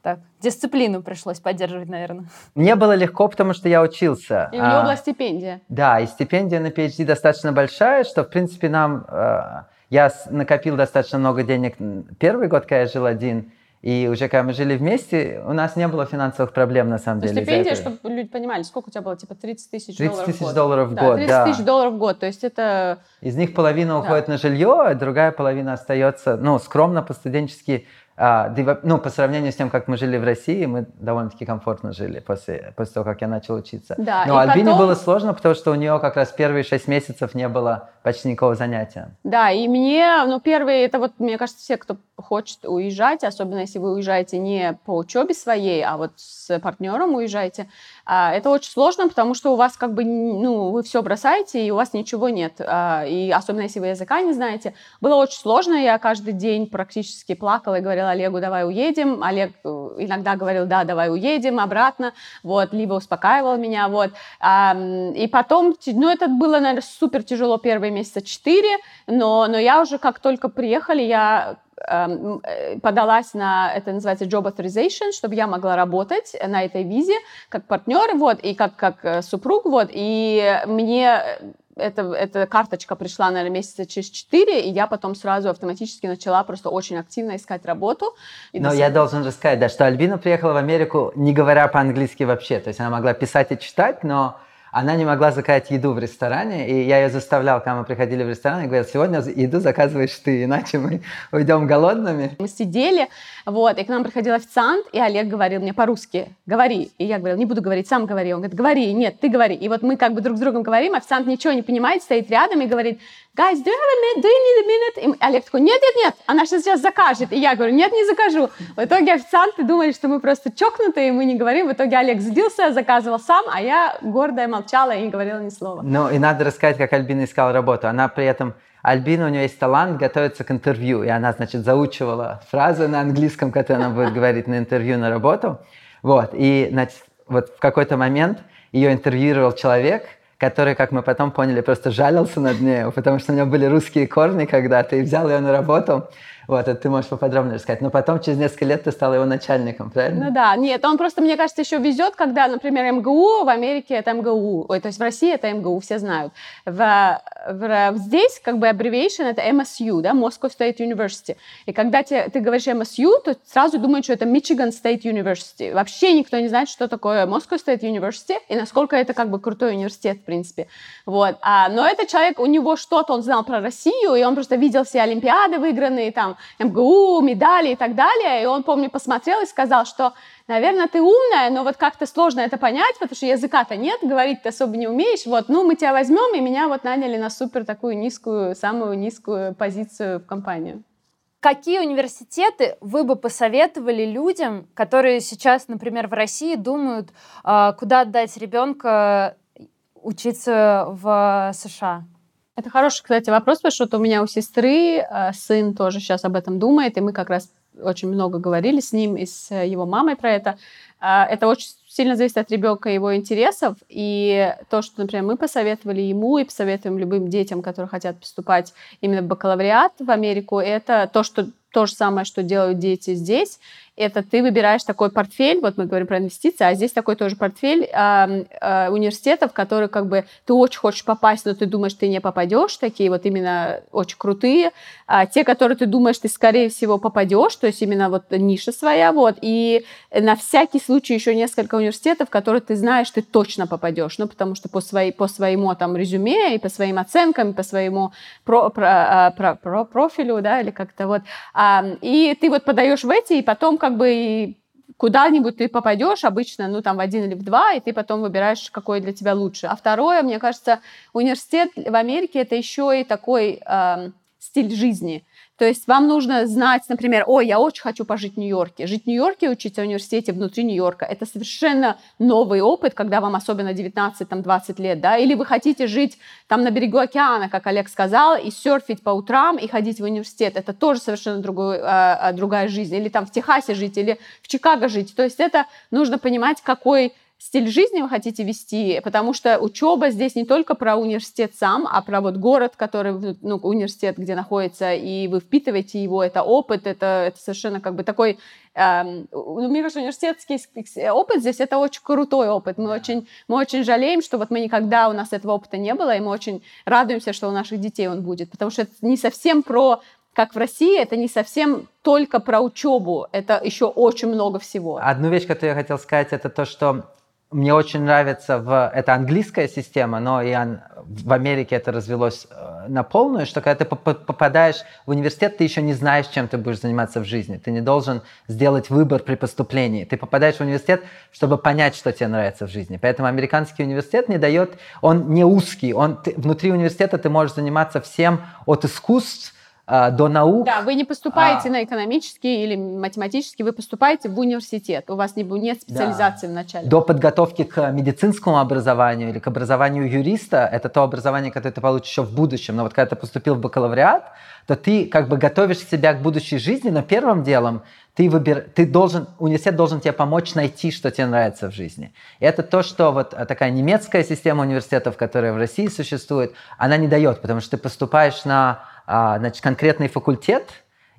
так, дисциплину пришлось поддерживать, наверное.
Мне было легко, потому что я учился.
И у него а, была стипендия.
Да, и стипендия на PhD достаточно большая, что, в принципе, нам... Э, я накопил достаточно много денег первый год, когда я жил один, и уже когда мы жили вместе, у нас не было финансовых проблем, на самом
то
деле.
Стипендия, чтобы люди понимали, сколько у тебя было? Типа 30 тысяч долларов
30 тысяч долларов в год, да.
30 тысяч долларов в год, то есть это...
Из них половина да. уходит на жилье, а другая половина остается, ну, скромно, по-студенчески а, ну, по сравнению с тем, как мы жили в России, мы довольно-таки комфортно жили после, после того, как я начал учиться.
Да,
Но Альбине потом... было сложно, потому что у нее как раз первые шесть месяцев не было почти никакого занятия.
Да, и мне, ну, первые, это вот, мне кажется, все, кто хочет уезжать, особенно если вы уезжаете не по учебе своей, а вот с партнером уезжаете, это очень сложно, потому что у вас как бы, ну, вы все бросаете, и у вас ничего нет. А, и особенно если вы языка не знаете. Было очень сложно, я каждый день практически плакала и говорила Олегу, давай уедем. Олег э, иногда говорил, да, давай уедем обратно, вот, либо успокаивал меня, вот. И потом, ну, это было, наверное, супер тяжело первые месяца четыре, но, но я уже, как только приехали, я подалась на, это называется job authorization, чтобы я могла работать на этой визе как партнер, вот, и как, как э, супруг, вот, и мне эта, эта карточка пришла, наверное, месяца через четыре, и я потом сразу автоматически начала просто очень активно искать работу.
Но я должен рассказать, да, что Альбина приехала в Америку, не говоря по-английски вообще, то есть она могла писать и читать, но она не могла заказать еду в ресторане, и я ее заставлял, когда мы приходили в ресторан, и говорил, сегодня еду заказываешь ты, иначе мы уйдем голодными.
Мы сидели, вот, и к нам приходил официант, и Олег говорил мне по-русски, говори. И я говорила, не буду говорить, сам говори. Он говорит, говори, нет, ты говори. И вот мы как бы друг с другом говорим, официант ничего не понимает, стоит рядом и говорит, guys, do you have a minute? Do you need a minute? И Олег такой, нет, нет, нет, она сейчас закажет. И я говорю, нет, не закажу. В итоге официанты думали, что мы просто чокнутые, и мы не говорим. В итоге Олег сдился, заказывал сам, а я гордая молчала и не говорила ни слова.
Ну, и надо рассказать, как Альбина искала работу. Она при этом Альбина, у нее есть талант готовиться к интервью, и она, значит, заучивала фразы на английском, которые она будет говорить на интервью на работу. Вот, и, значит, вот в какой-то момент ее интервьюировал человек, который, как мы потом поняли, просто жалился над ней, потому что у него были русские корни когда-то, и взял ее на работу. Вот, это ты можешь поподробнее рассказать. Но потом, через несколько лет, ты стала его начальником, правильно?
Ну да, нет, он просто, мне кажется, еще везет, когда, например, МГУ, в Америке это МГУ, ой, то есть в России это МГУ, все знают. В, в, здесь как бы abbreviation это MSU, да, Moscow State University. И когда те, ты говоришь MSU, то сразу думают, что это Michigan State University. Вообще никто не знает, что такое Moscow State University и насколько это как бы крутой университет, в принципе. Вот. А, но этот человек, у него что-то, он знал про Россию, и он просто видел все Олимпиады выигранные, там, МГУ, медали и так далее. И он, помню, посмотрел и сказал, что, наверное, ты умная, но вот как-то сложно это понять, потому что языка-то нет, говорить ты особо не умеешь. Вот, ну, мы тебя возьмем, и меня вот наняли на супер такую низкую, самую низкую позицию в компанию.
Какие университеты вы бы посоветовали людям, которые сейчас, например, в России думают, а, куда отдать ребенка учиться в США?
Это хороший, кстати, вопрос, потому что у меня у сестры э, сын тоже сейчас об этом думает, и мы как раз очень много говорили с ним и с его мамой про это. Э, это очень сильно зависит от ребенка и его интересов. И то, что, например, мы посоветовали ему и посоветуем любым детям, которые хотят поступать именно в бакалавриат в Америку, это то, что то же самое, что делают дети здесь это ты выбираешь такой портфель, вот мы говорим про инвестиции, а здесь такой тоже портфель э, э, университетов, которые как бы ты очень хочешь попасть, но ты думаешь, ты не попадешь, такие вот именно очень крутые, а те, которые ты думаешь, ты скорее всего попадешь, то есть именно вот ниша своя, вот, и на всякий случай еще несколько университетов, которые ты знаешь, ты точно попадешь, ну, потому что по, своей, по своему там резюме и по своим оценкам, и по своему про, про, а, про, про профилю, да, или как-то вот, а, и ты вот подаешь в эти, и потом как бы куда-нибудь ты попадешь обычно, ну, там, в один или в два, и ты потом выбираешь, какой для тебя лучше. А второе, мне кажется, университет в Америке — это еще и такой э, стиль жизни. То есть вам нужно знать, например, ой, я очень хочу пожить в Нью-Йорке. Жить в Нью-Йорке, учиться в университете внутри Нью-Йорка, это совершенно новый опыт, когда вам особенно 19-20 лет, да, или вы хотите жить там на берегу океана, как Олег сказал, и серфить по утрам, и ходить в университет. Это тоже совершенно другой, э, другая жизнь. Или там в Техасе жить, или в Чикаго жить. То есть это нужно понимать, какой стиль жизни вы хотите вести, потому что учеба здесь не только про университет сам, а про вот город, который, ну, университет, где находится, и вы впитываете его, это опыт, это, это совершенно как бы такой, эм, ну, мне кажется, университетский опыт здесь это очень крутой опыт. Мы очень, мы очень жалеем, что вот мы никогда у нас этого опыта не было, и мы очень радуемся, что у наших детей он будет, потому что это не совсем про как в России, это не совсем только про учебу, это еще очень много всего.
Одну вещь, которую я хотел сказать, это то, что мне очень нравится в это английская система, но и он, в Америке это развелось э, на полную, что когда ты попадаешь в университет, ты еще не знаешь, чем ты будешь заниматься в жизни. Ты не должен сделать выбор при поступлении. Ты попадаешь в университет, чтобы понять, что тебе нравится в жизни. Поэтому американский университет не дает, он не узкий, он ты, внутри университета ты можешь заниматься всем от искусств до наук.
Да, вы не поступаете а... на экономический или математический, вы поступаете в университет. У вас не, нет специализации
да.
вначале.
До подготовки к медицинскому образованию или к образованию юриста, это то образование, которое ты получишь еще в будущем. Но вот когда ты поступил в бакалавриат, то ты как бы готовишь себя к будущей жизни, но первым делом ты, выбир... ты должен, университет должен тебе помочь найти, что тебе нравится в жизни. И это то, что вот такая немецкая система университетов, которая в России существует, она не дает, потому что ты поступаешь на а, значит, конкретный факультет,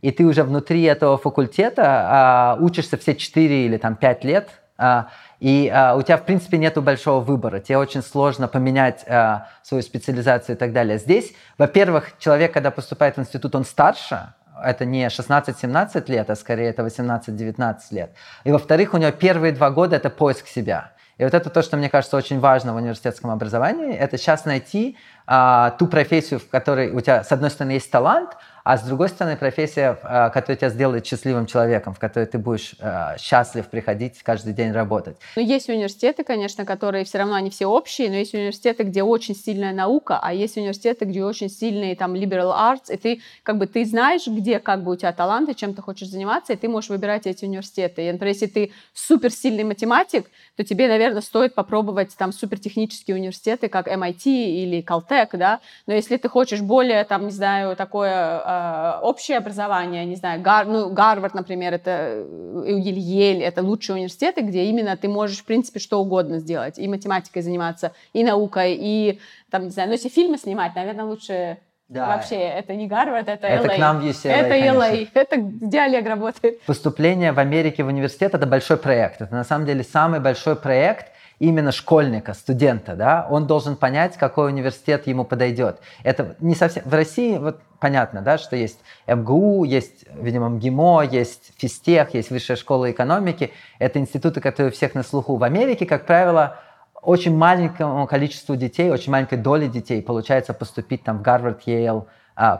и ты уже внутри этого факультета а, учишься все 4 или там 5 лет, а, и а, у тебя, в принципе, нет большого выбора. Тебе очень сложно поменять а, свою специализацию и так далее. Здесь, во-первых, человек, когда поступает в институт, он старше, это не 16-17 лет, а скорее это 18-19 лет. И во-вторых, у него первые два года это поиск себя. И вот это то, что мне кажется очень важно в университетском образовании, это сейчас найти а, ту профессию, в которой у тебя, с одной стороны, есть талант, а с другой стороны профессия, э, которая тебя сделает счастливым человеком, в которой ты будешь э, счастлив приходить каждый день работать.
Ну, есть университеты, конечно, которые все равно, они все общие, но есть университеты, где очень сильная наука, а есть университеты, где очень сильные там liberal arts, и ты как бы ты знаешь, где как бы у тебя таланты, чем ты хочешь заниматься, и ты можешь выбирать эти университеты. И, например, если ты суперсильный математик, то тебе, наверное, стоит попробовать там супертехнические университеты, как MIT или Caltech, да, но если ты хочешь более, там, не знаю, такое э, общее образование, не знаю, Гар, ну, Гарвард, например, это э, или Ель, это лучшие университеты, где именно ты можешь, в принципе, что угодно сделать, и математикой заниматься, и наукой, и, там, не знаю, ну, если фильмы снимать, наверное, лучше да. Вообще, это не Гарвард, это,
это
LA.
к нам в UCLA,
Это
конечно.
LA, это где Олег работает.
Поступление в Америке в университет – это большой проект. Это на самом деле самый большой проект именно школьника, студента, да, он должен понять, какой университет ему подойдет. Это не совсем... В России вот понятно, да, что есть МГУ, есть, видимо, МГИМО, есть физтех, есть Высшая школа экономики. Это институты, которые у всех на слуху. В Америке, как правило, очень маленькому количеству детей, очень маленькой доли детей получается поступить там в Гарвард, Йейл,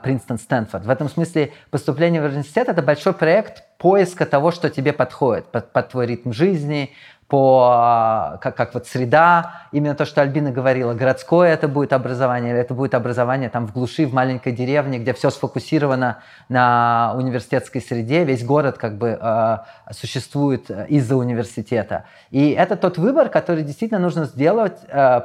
Принстон, Стэнфорд. В этом смысле поступление в университет – это большой проект поиска того, что тебе подходит, под, под твой ритм жизни, по, как, как вот среда, именно то, что Альбина говорила, городское это будет образование, или это будет образование там в глуши, в маленькой деревне, где все сфокусировано на университетской среде, весь город как бы э, существует из-за университета. И это тот выбор, который действительно нужно сделать. Э,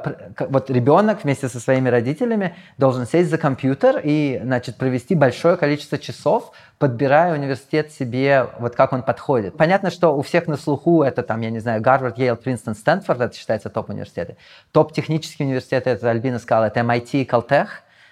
вот ребенок вместе со своими родителями должен сесть за компьютер и, значит, провести большое количество часов подбирая университет себе, вот как он подходит. Понятно, что у всех на слуху это там, я не знаю, Гарвард, Йейл, Принстон, Стэнфорд, это считается топ-университеты. Топ-технические университеты, это Альбина сказала, это MIT и Caltech.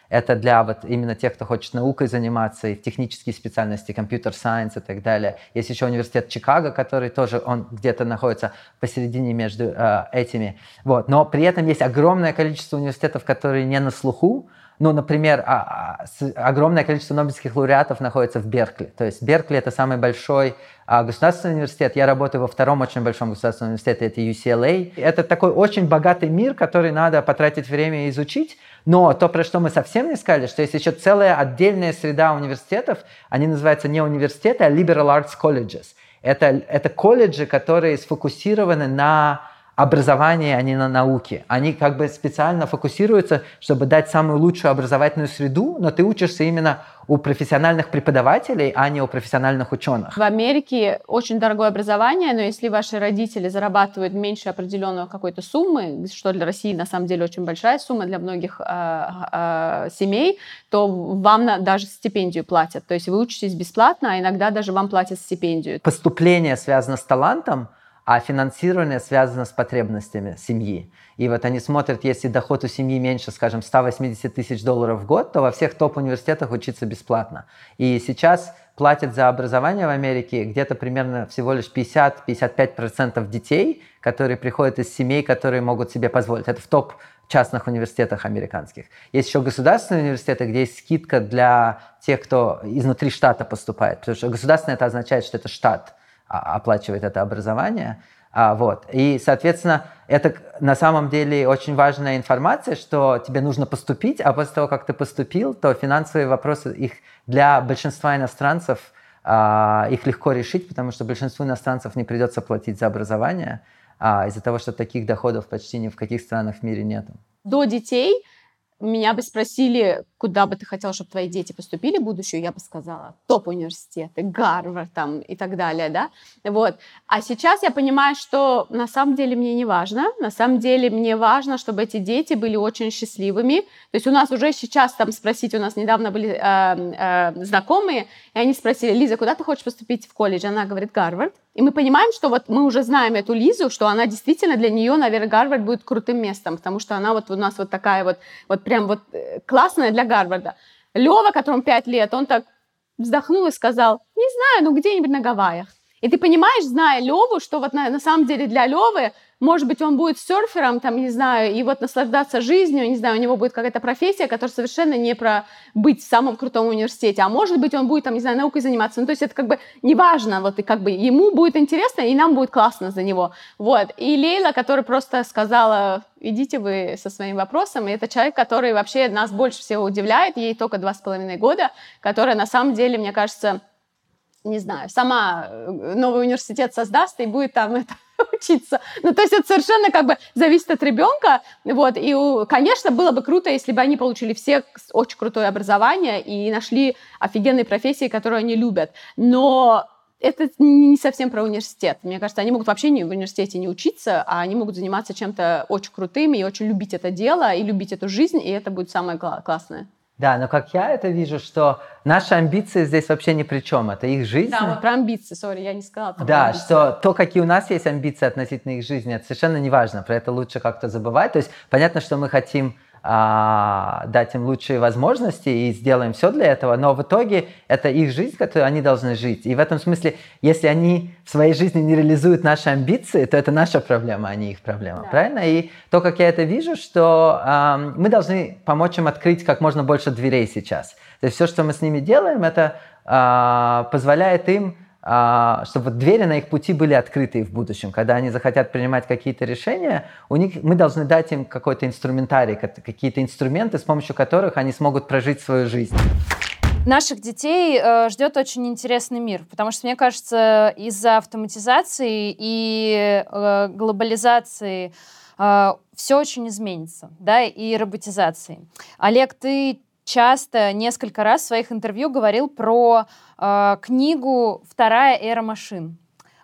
Это для вот именно тех, кто хочет наукой заниматься и в технические специальности, компьютер сайенс и так далее. Есть еще университет Чикаго, который тоже, он где-то находится посередине между э, этими. Вот. Но при этом есть огромное количество университетов, которые не на слуху, ну, например, а, а, огромное количество нобелевских лауреатов находится в Беркли. То есть Беркли это самый большой а, государственный университет. Я работаю во втором очень большом государственном университете, это UCLA. Это такой очень богатый мир, который надо потратить время и изучить. Но то, про что мы совсем не сказали, что есть еще целая отдельная среда университетов, они называются не университеты, а liberal arts colleges. Это, это колледжи, которые сфокусированы на образование, а не на науке. Они как бы специально фокусируются, чтобы дать самую лучшую образовательную среду, но ты учишься именно у профессиональных преподавателей, а не у профессиональных ученых.
В Америке очень дорогое образование, но если ваши родители зарабатывают меньше определенного какой-то суммы, что для России на самом деле очень большая сумма для многих э, э, семей, то вам на, даже стипендию платят. То есть вы учитесь бесплатно, а иногда даже вам платят стипендию.
Поступление связано с талантом, а финансирование связано с потребностями семьи. И вот они смотрят, если доход у семьи меньше, скажем, 180 тысяч долларов в год, то во всех топ-университетах учиться бесплатно. И сейчас платят за образование в Америке где-то примерно всего лишь 50-55% детей, которые приходят из семей, которые могут себе позволить. Это в топ частных университетах американских. Есть еще государственные университеты, где есть скидка для тех, кто изнутри штата поступает. Потому что государственное это означает, что это штат оплачивает это образование. А, вот. И, соответственно, это на самом деле очень важная информация, что тебе нужно поступить, а после того, как ты поступил, то финансовые вопросы их для большинства иностранцев а, их легко решить, потому что большинству иностранцев не придется платить за образование а, из-за того, что таких доходов почти ни в каких странах в мире нет.
До детей меня бы спросили, куда бы ты хотела, чтобы твои дети поступили в будущее, я бы сказала, топ-университеты, Гарвард там и так далее, да, вот. А сейчас я понимаю, что на самом деле мне не важно, на самом деле мне важно, чтобы эти дети были очень счастливыми, то есть у нас уже сейчас там спросить, у нас недавно были э, э, знакомые, и они спросили, Лиза, куда ты хочешь поступить в колледж? Она говорит, Гарвард. И мы понимаем, что вот мы уже знаем эту Лизу, что она действительно для нее, наверное, Гарвард будет крутым местом, потому что она вот у нас вот такая вот, вот прям вот э, классная для Гарварда. Лева, которому 5 лет, он так вздохнул и сказал, не знаю, ну где-нибудь на Гавайях. И ты понимаешь, зная Леву, что вот на, на самом деле для Левы может быть, он будет серфером, там, не знаю, и вот наслаждаться жизнью, не знаю, у него будет какая-то профессия, которая совершенно не про быть в самом крутом университете, а может быть, он будет, там, не знаю, наукой заниматься. Ну, то есть это как бы неважно, вот, и как бы ему будет интересно, и нам будет классно за него. Вот. И Лейла, которая просто сказала, идите вы со своим вопросом, и это человек, который вообще нас больше всего удивляет, ей только два с половиной года, которая на самом деле, мне кажется, не знаю, сама э, новый университет создаст и будет там это учиться. Ну, то есть это совершенно как бы зависит от ребенка. Вот, и, конечно, было бы круто, если бы они получили все очень крутое образование и нашли офигенные профессии, которые они любят. Но это не совсем про университет. Мне кажется, они могут вообще не в университете не учиться, а они могут заниматься чем-то очень крутым и очень любить это дело, и любить эту жизнь, и это будет самое классное.
Да, но как я это вижу, что наши амбиции здесь вообще ни при чем, это их жизнь.
Да, вот про амбиции, сори, я не сказала.
Да, что то, какие у нас есть амбиции относительно их жизни, это совершенно не важно, про это лучше как-то забывать. То есть понятно, что мы хотим а, дать им лучшие возможности и сделаем все для этого, но в итоге это их жизнь, которую они должны жить. И в этом смысле, если они в своей жизни не реализуют наши амбиции, то это наша проблема, а не их проблема, да. правильно? И то, как я это вижу, что а, мы должны помочь им открыть как можно больше дверей сейчас. То есть все, что мы с ними делаем, это а, позволяет им чтобы двери на их пути были открыты в будущем. Когда они захотят принимать какие-то решения, у них, мы должны дать им какой-то инструментарий, какие-то инструменты, с помощью которых они смогут прожить свою жизнь.
Наших детей э, ждет очень интересный мир, потому что, мне кажется, из-за автоматизации и э, глобализации э, все очень изменится, да, и роботизации. Олег, ты часто, несколько раз в своих интервью говорил про э, книгу «Вторая эра машин».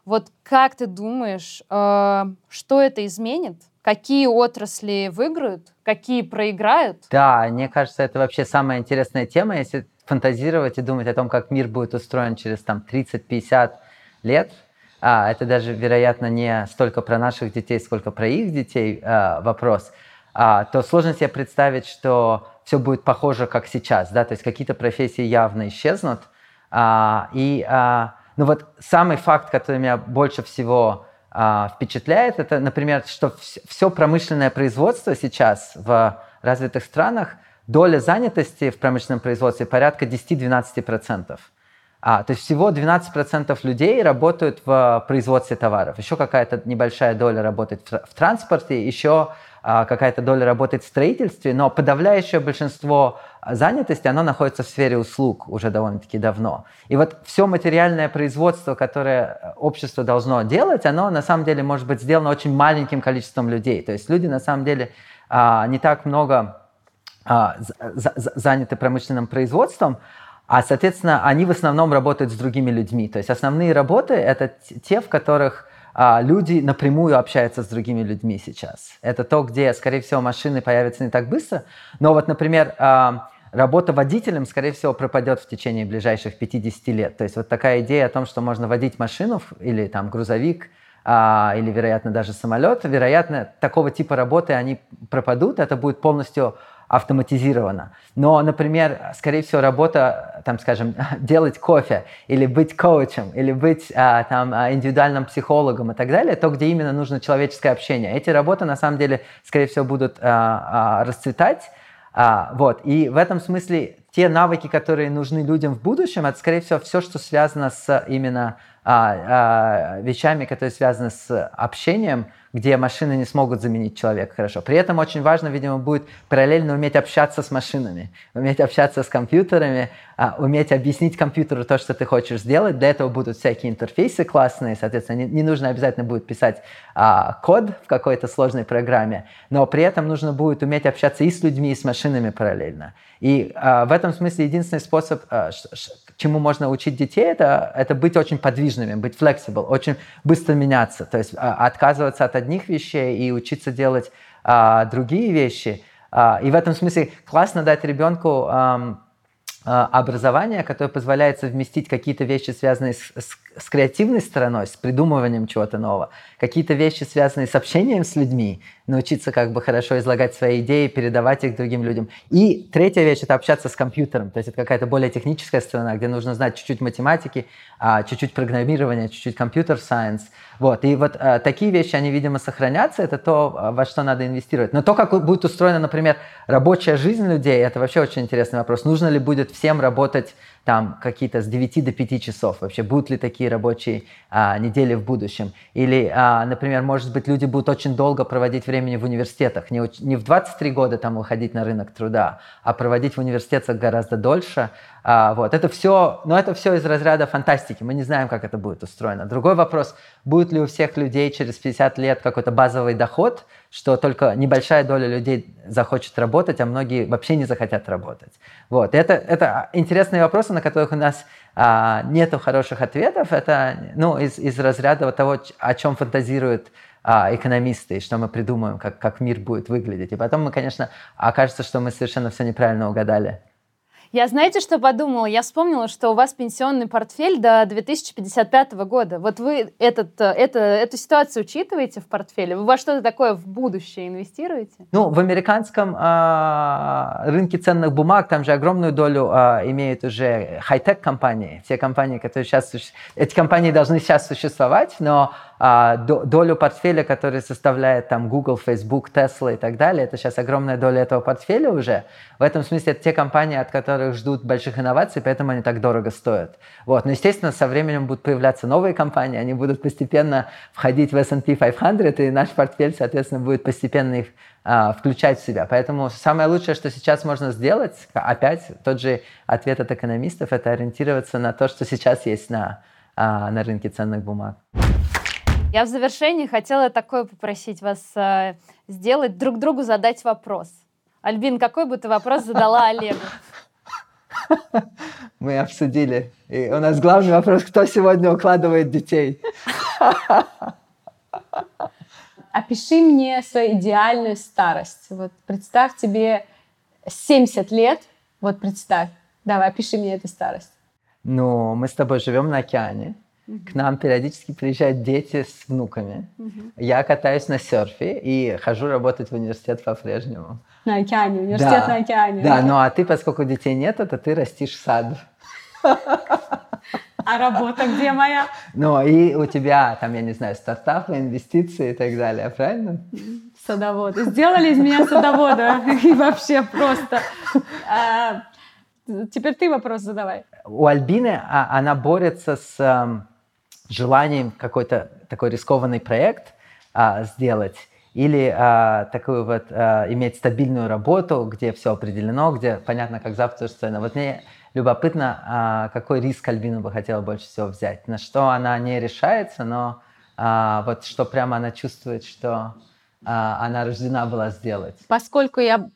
Вот как ты думаешь, э, что это изменит? Какие отрасли выиграют, какие проиграют?
Да, мне кажется, это вообще самая интересная тема, если фантазировать и думать о том, как мир будет устроен через там 30-50 лет. А, это даже, вероятно, не столько про наших детей, сколько про их детей а, вопрос. А, то сложно себе представить, что все будет похоже, как сейчас, да, то есть какие-то профессии явно исчезнут. А, и, а, ну вот самый факт, который меня больше всего а, впечатляет, это, например, что все промышленное производство сейчас в развитых странах, доля занятости в промышленном производстве порядка 10-12%. А, то есть всего 12% людей работают в производстве товаров. Еще какая-то небольшая доля работает в, в транспорте, еще какая-то доля работает в строительстве, но подавляющее большинство занятости, оно находится в сфере услуг уже довольно-таки давно. И вот все материальное производство, которое общество должно делать, оно на самом деле может быть сделано очень маленьким количеством людей. То есть люди на самом деле а, не так много а, заняты промышленным производством, а, соответственно, они в основном работают с другими людьми. То есть основные работы — это те, в которых а, люди напрямую общаются с другими людьми сейчас. Это то, где, скорее всего, машины появятся не так быстро. Но вот, например, а, работа водителем, скорее всего, пропадет в течение ближайших 50 лет. То есть вот такая идея о том, что можно водить машину или там грузовик, а, или, вероятно, даже самолет, вероятно, такого типа работы они пропадут. Это будет полностью автоматизировано. Но, например, скорее всего, работа, там, скажем, делать кофе, или быть коучем, или быть а, там, а, индивидуальным психологом и так далее, то, где именно нужно человеческое общение. Эти работы, на самом деле, скорее всего, будут а, а, расцветать. А, вот. И в этом смысле те навыки, которые нужны людям в будущем, это, скорее всего, все, что связано с именно а, а, вещами, которые связаны с общением, где машины не смогут заменить человека хорошо. При этом очень важно, видимо, будет параллельно уметь общаться с машинами, уметь общаться с компьютерами, а, уметь объяснить компьютеру то, что ты хочешь сделать. Для этого будут всякие интерфейсы классные, соответственно, не, не нужно обязательно будет писать а, код в какой-то сложной программе, но при этом нужно будет уметь общаться и с людьми, и с машинами параллельно. И а, в этом смысле единственный способ, а, чему можно учить детей, это, это быть очень подвижными, быть flexible, очень быстро меняться, то есть а, отказываться от одних вещей и учиться делать а, другие вещи. А, и в этом смысле классно дать ребенку а, образование, которое позволяет совместить какие-то вещи, связанные с, с с креативной стороной, с придумыванием чего-то нового, какие-то вещи, связанные с общением с людьми, научиться как бы хорошо излагать свои идеи, передавать их другим людям. И третья вещь – это общаться с компьютером, то есть это какая-то более техническая сторона, где нужно знать чуть-чуть математики, а, чуть-чуть программирования, чуть-чуть компьютер-сайенс. Вот. И вот а, такие вещи, они, видимо, сохранятся, это то, а, во что надо инвестировать. Но то, как будет устроена, например, рабочая жизнь людей, это вообще очень интересный вопрос. Нужно ли будет всем работать там какие-то с 9 до 5 часов. Вообще, будут ли такие рабочие а, недели в будущем? Или, а, например, может быть, люди будут очень долго проводить времени в университетах. Не, не в 23 года там выходить на рынок труда, а проводить в университетах гораздо дольше. А, вот. Это все, но это все из разряда фантастики. Мы не знаем, как это будет устроено. Другой вопрос, будет ли у всех людей через 50 лет какой-то базовый доход, что только небольшая доля людей захочет работать, а многие вообще не захотят работать. Вот. Это, это интересные вопросы, на которых у нас а, нет хороших ответов. Это ну, из, из разряда того, о чем фантазируют а, экономисты, и что мы придумаем, как, как мир будет выглядеть. И потом мы, конечно, окажется, что мы совершенно все неправильно угадали.
Я знаете, что подумала? Я вспомнила, что у вас пенсионный портфель до 2055 года. Вот вы этот, это, эту ситуацию учитываете в портфеле? Вы во что-то такое в будущее инвестируете?
Ну, в американском э, рынке ценных бумаг там же огромную долю э, имеют уже хай-тек компании. Все компании, которые сейчас... Эти компании должны сейчас существовать, но долю портфеля, который составляет там Google, Facebook, Tesla и так далее, это сейчас огромная доля этого портфеля уже. В этом смысле это те компании, от которых ждут больших инноваций, поэтому они так дорого стоят. Вот. Но, естественно, со временем будут появляться новые компании, они будут постепенно входить в S&P 500, и наш портфель, соответственно, будет постепенно их а, включать в себя. Поэтому самое лучшее, что сейчас можно сделать, опять тот же ответ от экономистов, это ориентироваться на то, что сейчас есть на, а, на рынке ценных бумаг.
Я в завершении хотела такое попросить вас э, сделать, друг другу задать вопрос. Альбин, какой бы ты вопрос задала Олегу?
Мы обсудили. И у нас главный вопрос, кто сегодня укладывает детей?
Опиши мне свою идеальную старость. Вот представь тебе 70 лет. Вот представь. Давай, опиши мне эту старость.
Ну, мы с тобой живем на океане. К нам периодически приезжают дети с внуками. Я катаюсь на серфе и хожу работать в университет по-прежнему.
На океане, университет
да.
на океане.
Да, ну а ты, поскольку детей нет, то ты растишь сад.
А работа где моя?
Ну, и у тебя там, я не знаю, стартапы, инвестиции и так далее, правильно?
Садоводы. Сделали из меня садовода. И вообще просто. А, теперь ты вопрос задавай.
У Альбины а, она борется с желанием какой-то такой рискованный проект а, сделать или а, такую вот а, иметь стабильную работу, где все определено, где понятно, как завтра устроено. Вот мне любопытно, а, какой риск Альбина бы хотела больше всего взять, на что она не решается, но а, вот что прямо она чувствует, что а, она рождена была сделать.
Поскольку я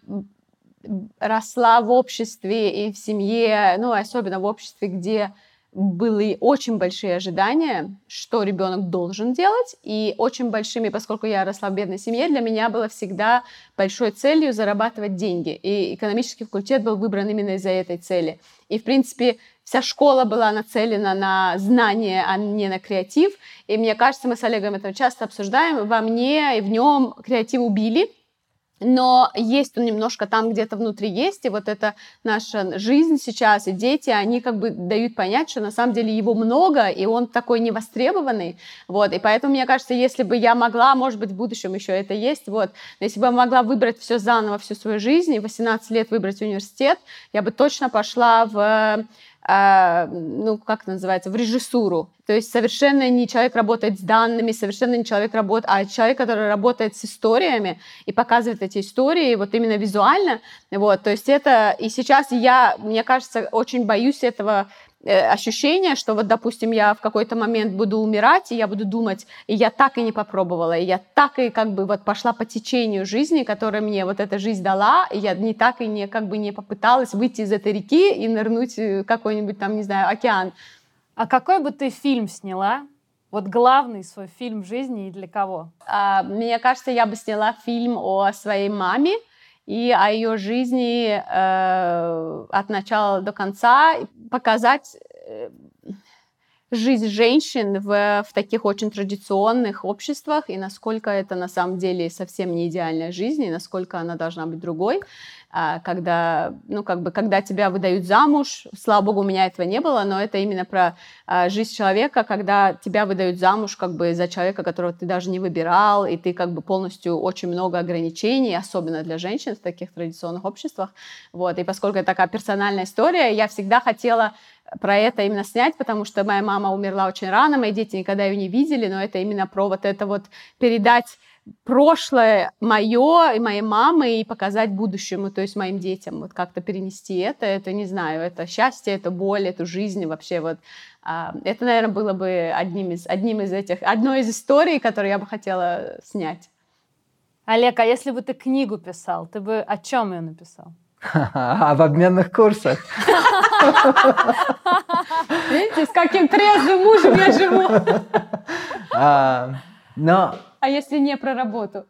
росла в обществе и в семье, ну, особенно в обществе, где были очень большие ожидания, что ребенок должен делать, и очень большими, поскольку я росла в бедной семье, для меня было всегда большой целью зарабатывать деньги. И экономический факультет был выбран именно из-за этой цели. И, в принципе, вся школа была нацелена на знание, а не на креатив. И мне кажется, мы с Олегом это часто обсуждаем. Во мне и в нем креатив убили, но есть он немножко там где-то внутри есть, и вот эта наша жизнь сейчас, и дети, они как бы дают понять, что на самом деле его много, и он такой невостребованный, вот, и поэтому, мне кажется, если бы я могла, может быть, в будущем еще это есть, вот, если бы я могла выбрать все заново, всю свою жизнь, и 18 лет выбрать университет, я бы точно пошла в а, ну, как это называется, в режиссуру. То есть совершенно не человек работает с данными, совершенно не человек работает, а человек, который работает с историями и показывает эти истории вот именно визуально. Вот, то есть это... И сейчас я, мне кажется, очень боюсь этого ощущение, что вот, допустим, я в какой-то момент буду умирать, и я буду думать, и я так и не попробовала, и я так и как бы вот пошла по течению жизни, которая мне вот эта жизнь дала, и я не так и не как бы не попыталась выйти из этой реки и нырнуть в какой-нибудь там, не знаю, океан.
А какой бы ты фильм сняла? Вот главный свой фильм в жизни и для кого?
А, мне кажется, я бы сняла фильм о своей маме, и о ее жизни э, от начала до конца, показать э, жизнь женщин в, в таких очень традиционных обществах и насколько это на самом деле совсем не идеальная жизнь и насколько она должна быть другой. А, когда, ну, как бы, когда тебя выдают замуж, слава богу, у меня этого не было, но это именно про а, жизнь человека, когда тебя выдают замуж как бы за человека, которого ты даже не выбирал, и ты как бы полностью очень много ограничений, особенно для женщин в таких традиционных обществах. Вот, и поскольку это такая персональная история, я всегда хотела про это именно снять, потому что моя мама умерла очень рано, мои дети никогда ее не видели, но это именно про вот это вот передать прошлое мое и моей мамы и показать будущему, то есть моим детям, вот как-то перенести это, это не знаю, это счастье, это боль, эту жизнь вообще вот. А, это, наверное, было бы одним из, одним из этих, одной из историй, которые я бы хотела снять.
Олег, а если бы ты книгу писал, ты бы о чем ее написал?
Об обменных курсах.
Видите, с каким трезвым мужем я живу.
А, но
а если не про работу?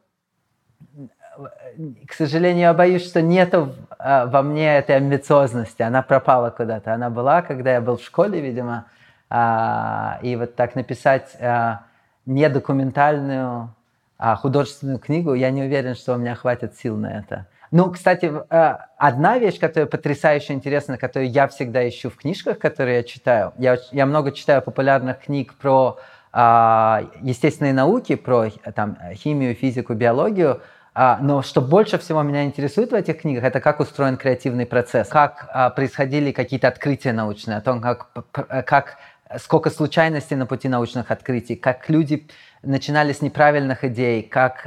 К сожалению, я боюсь, что нету а, во мне этой амбициозности. Она пропала куда-то. Она была, когда я был в школе, видимо. А, и вот так написать а, не документальную, а художественную книгу, я не уверен, что у меня хватит сил на это. Ну, кстати, одна вещь, которая потрясающе интересна, которую я всегда ищу в книжках, которые я читаю. Я, я много читаю популярных книг про естественные науки, про там, химию, физику, биологию, а, но что больше всего меня интересует в этих книгах, это как устроен креативный процесс, как а, происходили какие-то открытия научные, о том, как, как, сколько случайностей на пути научных открытий, как люди начинали с неправильных идей, как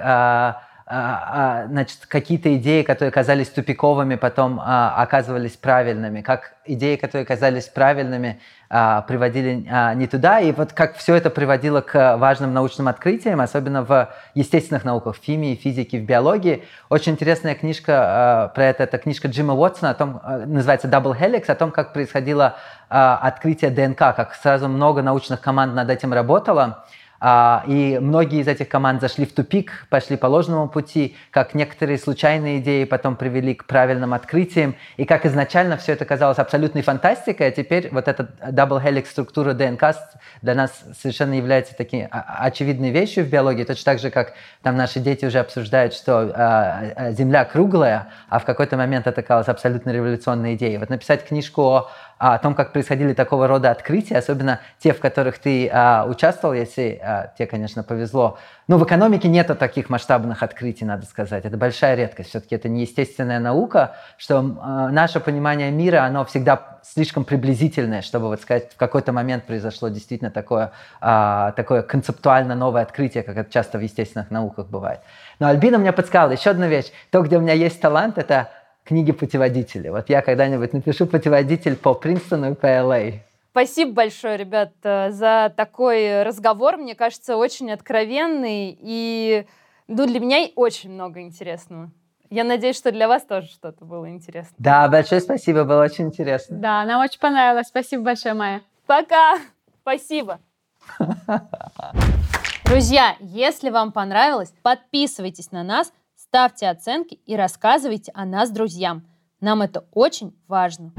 значит, какие-то идеи, которые казались тупиковыми, потом оказывались правильными, как идеи, которые казались правильными, а, приводили а, не туда. И вот как все это приводило к важным научным открытиям, особенно в естественных науках, в химии, физике, в биологии. Очень интересная книжка а, про это, это книжка Джима Уотсона, о том, называется Double Helix, о том, как происходило открытие ДНК, как сразу много научных команд над этим работало. А, и многие из этих команд зашли в тупик, пошли по ложному пути, как некоторые случайные идеи потом привели к правильным открытиям, и как изначально все это казалось абсолютной фантастикой, а теперь вот эта double helix структура ДНК для нас совершенно является такой очевидной вещью в биологии, точно так же, как там наши дети уже обсуждают, что э, Земля круглая, а в какой-то момент это казалось абсолютно революционной идеей. Вот написать книжку о о том, как происходили такого рода открытия, особенно те, в которых ты а, участвовал, если а, тебе, конечно, повезло. Ну, в экономике нет таких масштабных открытий, надо сказать. Это большая редкость. Все-таки это не естественная наука, что а, наше понимание мира, оно всегда слишком приблизительное, чтобы вот сказать, в какой-то момент произошло действительно такое, а, такое концептуально новое открытие, как это часто в естественных науках бывает. Но Альбина мне подсказала еще одну вещь. То, где у меня есть талант, это книги-путеводители. Вот я когда-нибудь напишу путеводитель по Принстону и по LA.
Спасибо большое, ребят, э, за такой разговор. Мне кажется, очень откровенный и ну, для меня очень много интересного. Я надеюсь, что для вас тоже что-то было интересно.
Да, большое спасибо, было очень интересно.
Да, нам очень понравилось. Спасибо большое, Майя.
Пока. Спасибо. Друзья, если вам понравилось, подписывайтесь на нас – ставьте оценки и рассказывайте о нас друзьям. Нам это очень важно.